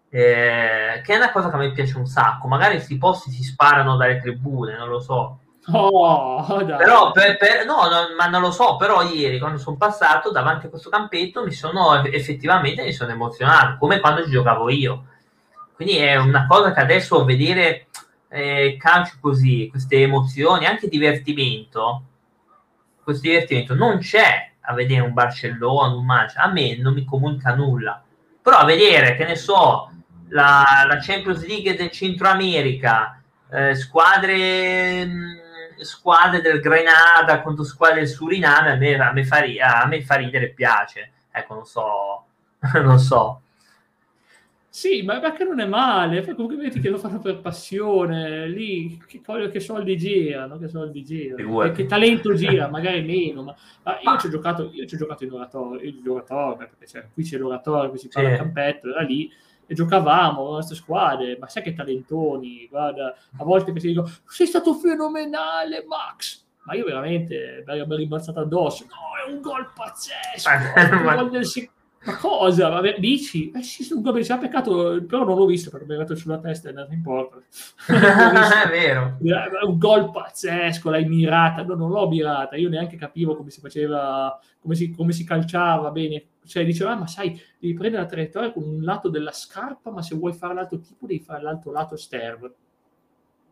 eh, che è una cosa che a me piace un sacco. Magari questi posti si sparano dalle tribune non lo so Oh, però per, per, no, no, ma non lo so, però ieri quando sono passato davanti a questo campetto mi sono effettivamente mi sono emozionato, come quando giocavo io. Quindi è una cosa che adesso vedere eh, calcio così, queste emozioni, anche divertimento, questo divertimento non c'è a vedere un Barcellona, un Manchester, a me non mi comunica nulla, però a vedere, che ne so, la, la Champions League del Centro America, eh, squadre, mh, squadre del Grenada contro squadre del Suriname, a me, a me, fa, a me fa ridere e piace, ecco, non so, non so. Sì, ma perché non è male? Poi comunque vedi che lo fanno per passione, lì che, che soldi girano, che soldi girano, che, che talento gira, magari meno, ma, ma io ci ho giocato, io ci ho giocato in oratorio, in oratorio perché cioè, qui c'è l'oratorio, qui si parla sì. il campetto, era lì, e giocavamo con le nostre squadre, ma sai che talentoni, guarda, a volte che ti dico, sei stato fenomenale Max, ma io veramente mi ero rimbalzato addosso, no, è un gol pazzesco, un gol del secondo ma cosa? Vabbè, dici? Eh sì, gol ha peccato, però non l'ho visto perché mi è andato sulla testa e non importa. è vero. Un gol pazzesco, l'hai mirata. No, non l'ho mirata, io neanche capivo come si faceva, come si, come si calciava bene. Cioè, diceva, ah, ma sai, devi prendere la traiettoria con un lato della scarpa, ma se vuoi fare l'altro tipo devi fare l'altro lato esterno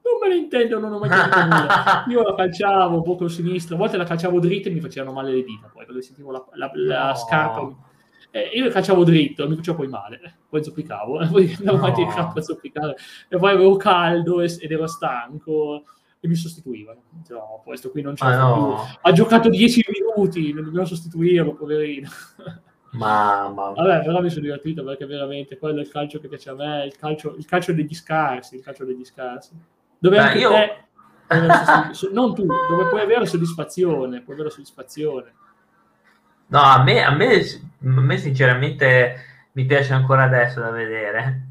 non me ne intendo, non ho mai capito nulla. Io la calciavo un po' con sinistra, a volte la calciavo dritta e mi facevano male le dita, poi quando sentivo la, la, la no. scarpa eh, io cacciavo dritto, mi facevo poi male, poi zoppicavo, poi andavo no. avanti a zoppicare, e poi avevo caldo ed ero stanco e mi sostituivano. No, questo qui non c'è ah, no. più. Ha giocato 10 minuti, non dobbiamo sostituirlo, poverino. Mamma. Vabbè, però mi sono divertito perché veramente quello è il calcio che piace a me, il calcio, il calcio degli scarsi, il calcio degli scarsi. Dove Beh, anche io... te, non tu, dove puoi avere soddisfazione, puoi avere soddisfazione. No, a me, a me, a me sinceramente mi piace ancora adesso da vedere.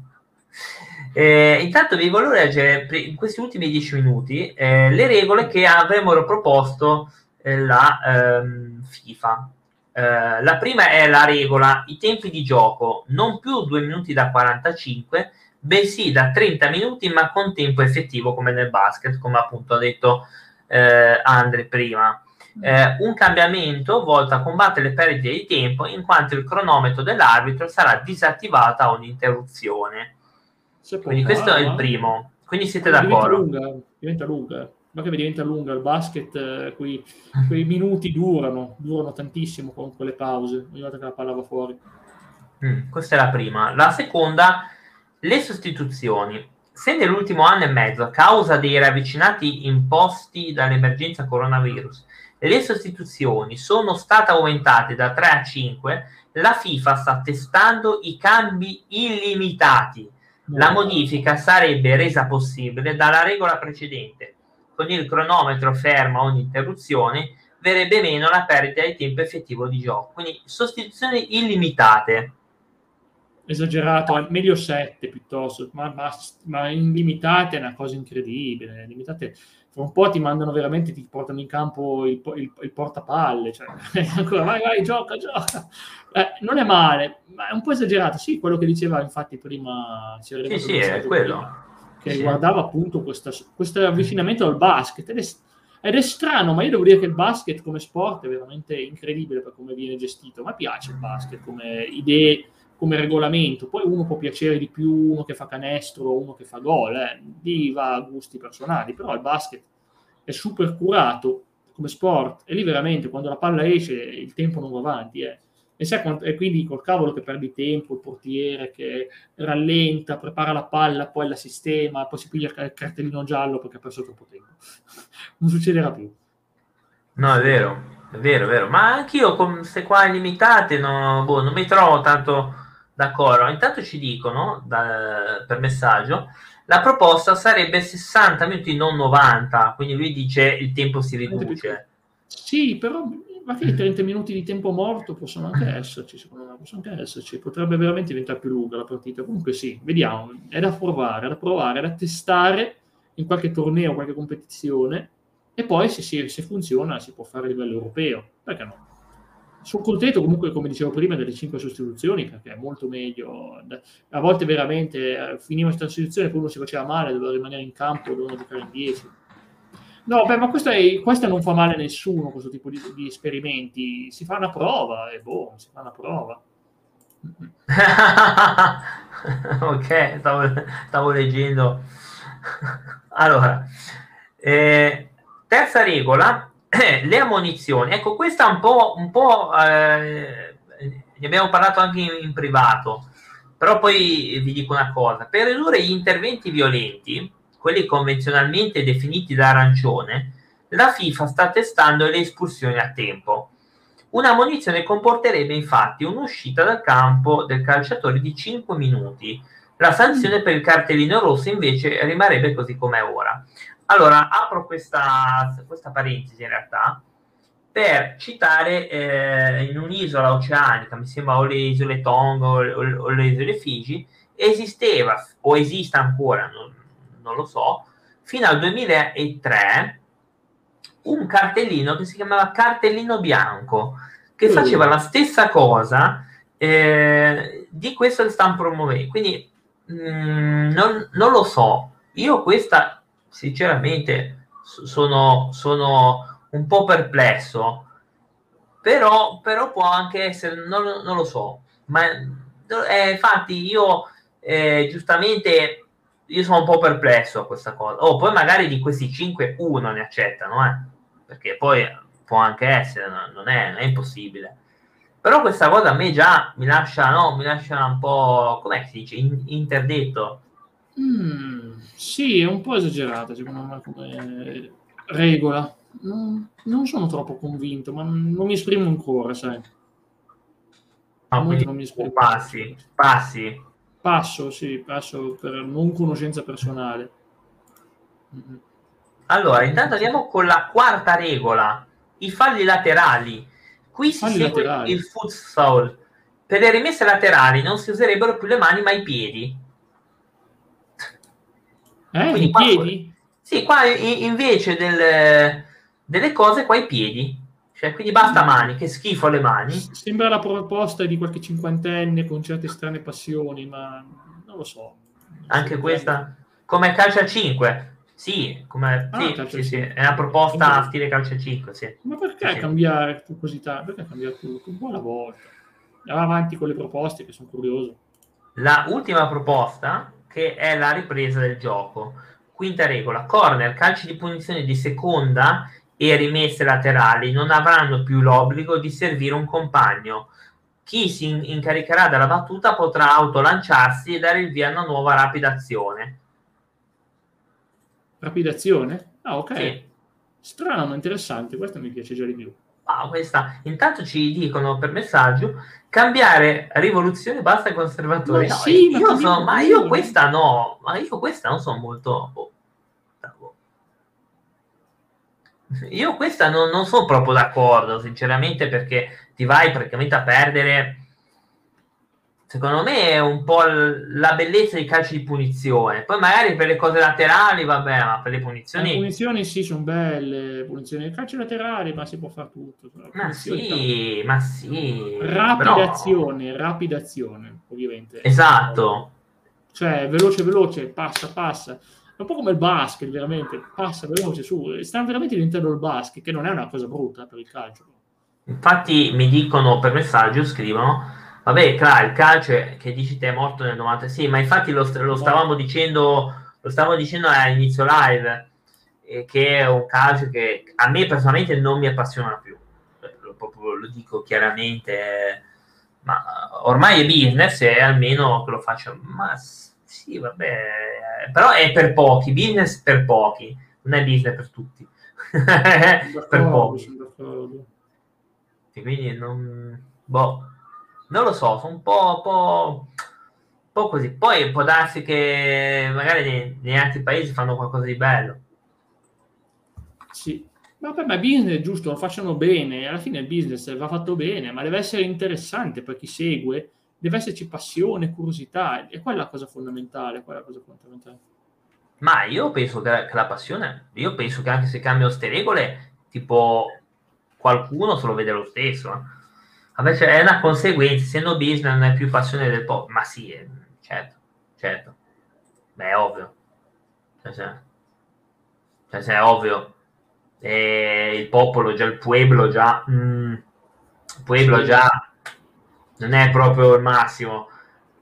Eh, intanto vi volevo leggere in questi ultimi dieci minuti eh, le regole che avremmo proposto eh, la ehm, FIFA. Eh, la prima è la regola, i tempi di gioco non più 2 minuti da 45, bensì da 30 minuti, ma con tempo effettivo come nel basket, come appunto ha detto eh, Andre prima eh, un cambiamento volto a combattere le perdite di tempo in quanto il cronometro dell'arbitro sarà disattivato a ogni interruzione. Quindi questo è il primo. Quindi siete diventa d'accordo? Lunga, diventa lunga. ma che diventa lunga il basket, eh, quei, quei, minuti durano, durano tantissimo con quelle pause, ogni volta che la palla va fuori. Mm, questa è la prima. La seconda, le sostituzioni. Se nell'ultimo anno e mezzo, a causa dei ravvicinati imposti dall'emergenza coronavirus, le sostituzioni sono state aumentate da 3 a 5, la FIFA sta testando i cambi illimitati. La modifica sarebbe resa possibile dalla regola precedente. Con il cronometro fermo a ogni interruzione verrebbe meno la perdita di tempo effettivo di gioco. Quindi sostituzioni illimitate esagerato, meglio 7 piuttosto, ma, ma, ma illimitate è una cosa incredibile. Limitate, fra un po' ti mandano veramente, ti portano in campo il, il, il portapalle, cioè, ancora vai, vai, gioca, gioca. Eh, non è male, ma è un po' esagerato. Sì, quello che diceva infatti prima, sì, sì, è quello. Prima, che sì. riguardava appunto questa, questo avvicinamento al basket. Ed è, ed è strano, ma io devo dire che il basket come sport è veramente incredibile per come viene gestito. Ma piace il basket come idee come regolamento. Poi uno può piacere di più uno che fa canestro uno che fa gol, eh. lì va a gusti personali, però il basket è super curato come sport e lì veramente quando la palla esce il tempo non va avanti. Eh. E, sai quanto, e quindi col cavolo che perdi tempo, il portiere che rallenta, prepara la palla, poi la sistema, poi si piglia il cartellino giallo perché ha perso troppo tempo. non succederà più. No, è vero, è vero, è vero. Ma anch'io con queste qua illimitate no, boh, non mi trovo tanto D'accordo, intanto ci dicono da, per messaggio la proposta sarebbe 60 minuti, non 90, quindi lui dice il tempo si riduce. Sì, però magari 30 minuti di tempo morto possono anche esserci, secondo me, possono anche esserci, potrebbe veramente diventare più lunga la partita. Comunque sì, vediamo, è da provare, è da provare, è da testare in qualche torneo, qualche competizione e poi se, se, se funziona si può fare a livello europeo, perché no? Sono contento comunque, come dicevo prima, delle cinque sostituzioni perché è molto meglio. A volte veramente eh, finiva questa sostituzione, poi uno si faceva male, doveva rimanere in campo, doveva giocare in 10. No, beh, ma questa, è, questa, non fa male a nessuno, questo tipo di, di, esperimenti. Si fa una prova e boh, si fa una prova. ok, stavo, stavo leggendo. allora, eh, terza regola le ammonizioni, ecco, questa un po', un po' eh, ne abbiamo parlato anche in, in, privato, però poi vi dico una cosa, per ridurre gli interventi violenti, quelli convenzionalmente definiti da arancione, la FIFA sta testando le espulsioni a tempo. Una munizione comporterebbe infatti un'uscita dal campo del calciatore di 5 minuti. La sanzione per il cartellino rosso invece rimarrebbe così come ora. Allora, apro questa, questa parentesi in realtà per citare eh, in un'isola oceanica, mi sembra o le isole Tonga o, o, o le isole Figi, esisteva o esiste ancora, non, non, lo so, fino al 2003 un cartellino che si chiamava cartellino bianco, che mm. faceva la stessa cosa eh, di questo che stanno promuovendo. Quindi mh, mm, non, non lo so, io questa sinceramente sono, sono un po' perplesso, però, però può anche essere, non, non lo so, ma eh, infatti io eh, giustamente io sono un po' perplesso a questa cosa. Oh, poi magari di questi 5 uno ne accettano, eh? perché poi può anche essere, no? non, è, non, è, impossibile. Però questa cosa a me già mi lascia, no? mi lascia un po', come si dice, in, interdetto. Mm, sì, è un po' esagerata secondo me come regola. Non, non sono troppo convinto, ma non mi esprimo ancora, sai. Ah, non mi esprimo. Passi, passi. Passo, sì, passo per non conoscenza personale. Allora, intanto andiamo con la quarta regola, i falli laterali. Qui si falli segue laterali. il futsal. Per le rimesse laterali non si userebbero più le mani ma i piedi. Eh, i piedi? Sì, qua invece del, delle cose, qua i piedi. Cioè, quindi basta mani, che schifo le mani. Sembra la proposta di qualche cinquantenne con certe strane passioni, ma non lo so. Anche questa, come calcio a 5. Sì, come, ah, sì, sì, sì, è una proposta Quindi... stile calcio a 5, sì. Ma perché cambiare così tanto? Perché cambiare tutto? Alla volta. Andiamo avanti con le proposte che sono curioso. La ultima proposta che è la ripresa del gioco. quinta regola, corner, calci di punizione di seconda e rimesse laterali non avranno più l'obbligo di servire un compagno. Chi si incaricherà della battuta potrà autolanciarsi e dare il via a una nuova rapida azione. Rapida azione? Ah, ok. Sì. Strano, ma interessante, questo mi piace già di più. Ah, questa. Intanto ci dicono per messaggio cambiare rivoluzione basta ai conservatori. Ma, no, sì, io, ma, so, ma io questa no, ma io questa non sono molto. Oh, io questa non, non sono proprio d'accordo, sinceramente, perché ti vai praticamente a perdere secondo me è un po' la bellezza dei calci di punizione. Poi magari per le cose laterali, vabbè, ma per le punizioni... Le punizioni sì, sono belle, punizioni di calci laterali, ma si può fare tutto. Ma sì, ma sì. Rapida però... azione, rapida azione, ovviamente. Esatto. Cioè, veloce, veloce, passa, passa. È un po' come il basket, veramente, passa veloce su. Sta veramente diventando il basket, che non è una cosa brutta per il calcio. Infatti mi dicono per messaggio, scrivono Vabbè, Cla, il calcio è, che dici te è morto nel 96, ma infatti lo, lo stavamo dicendo lo stavamo dicendo all'inizio live eh, che è un calcio che a me personalmente non mi appassiona più. Lo, proprio, lo dico chiaramente eh, ma ormai è business e almeno che lo faccio ma sì vabbè però è per pochi business per pochi non è business per tutti. Per pochi. quindi non boh non lo so, sono un po', po', po', così. Poi può darsi che magari nei, negli altri paesi fanno qualcosa di bello. Sì, Vabbè, ma business è giusto, lo facciano bene, alla fine il business va fatto bene, ma deve essere interessante per chi segue, deve esserci passione, curiosità, e quella è la cosa fondamentale, quella è la cosa fondamentale. Ma io penso che, che la passione, io penso che anche se cambiano queste regole, tipo qualcuno se lo vede lo stesso. Eh Invece è una conseguenza, essendo business non è più passione del popolo, ma sì, è, certo, certo, beh, è ovvio, cioè, cioè, cioè, cioè è ovvio, e il popolo, già il pueblo, già, mm, il pueblo già non è proprio il massimo,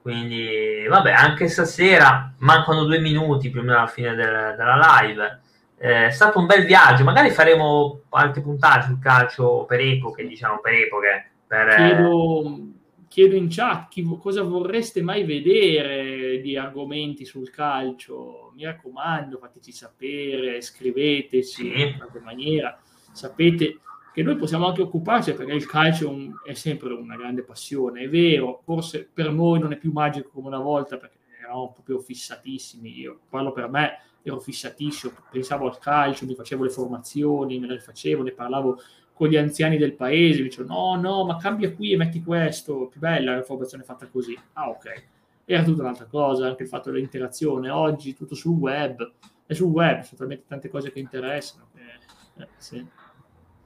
quindi vabbè, anche stasera mancano due minuti più o meno alla fine del, della live, eh, è stato un bel viaggio, magari faremo altri puntati sul calcio per epoche, diciamo per epoche, per... Chiedo, chiedo, in chat chi, cosa vorreste mai vedere di argomenti sul calcio. Mi raccomando, fateci sapere, scriveteci sì. in qualche maniera. Sapete che noi possiamo anche occuparci perché il calcio è, un, è, sempre una grande passione. È vero, forse per noi non è più magico come una volta perché eravamo proprio fissatissimi. Io parlo per me, ero fissatissimo, pensavo al calcio, mi facevo le formazioni, me le facevo, ne parlavo con gli anziani del paese, dicono no, no, ma cambia qui e metti questo, più bella la formazione fatta così. Ah, ok. Era tutta un'altra cosa, anche il fatto dell'interazione. Oggi tutto sul web, è sul web, sono talmente tante cose che interessano. Che, eh, sì.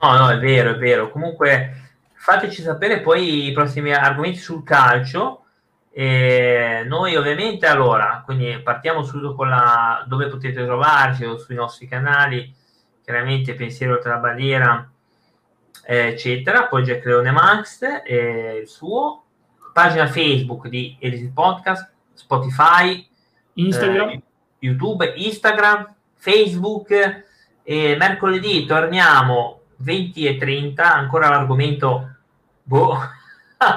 No, no, è vero, è vero. Comunque fateci sapere poi i prossimi argomenti sul calcio. E noi ovviamente allora, quindi partiamo subito con la dove potete trovarci o sui nostri canali, chiaramente Pensiero tra bandiera eccetera. Poi Jack Leone Max, eh, il suo, pagina Facebook di Elite Podcast, Spotify, Instagram. Eh, YouTube, Instagram, Facebook. E mercoledì torniamo 20 e 30, ancora l'argomento boh.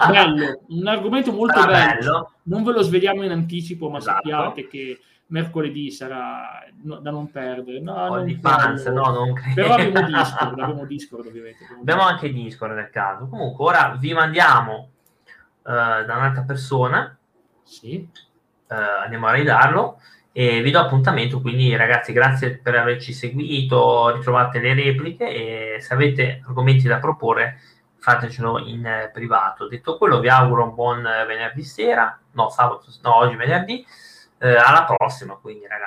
bello, un argomento molto bello. bello. Non ve lo sveliamo in anticipo, ma esatto. sappiate che mercoledì sarà no, da non perdere. No, non di fans, no, non credo. Però abbiamo Discord, abbiamo Discord ovviamente. Abbiamo, abbiamo anche Discord nel caso. Comunque ora vi mandiamo uh, da un'altra persona. Sì. Uh, andiamo a ridarlo e vi do appuntamento. Quindi ragazzi, grazie per averci seguito, ritrovate le repliche e se avete argomenti da proporre fatecelo in eh, privato. Detto quello, vi auguro un buon venerdì sera, no, sabato, no, oggi venerdì alla prossima, quindi ragazzi.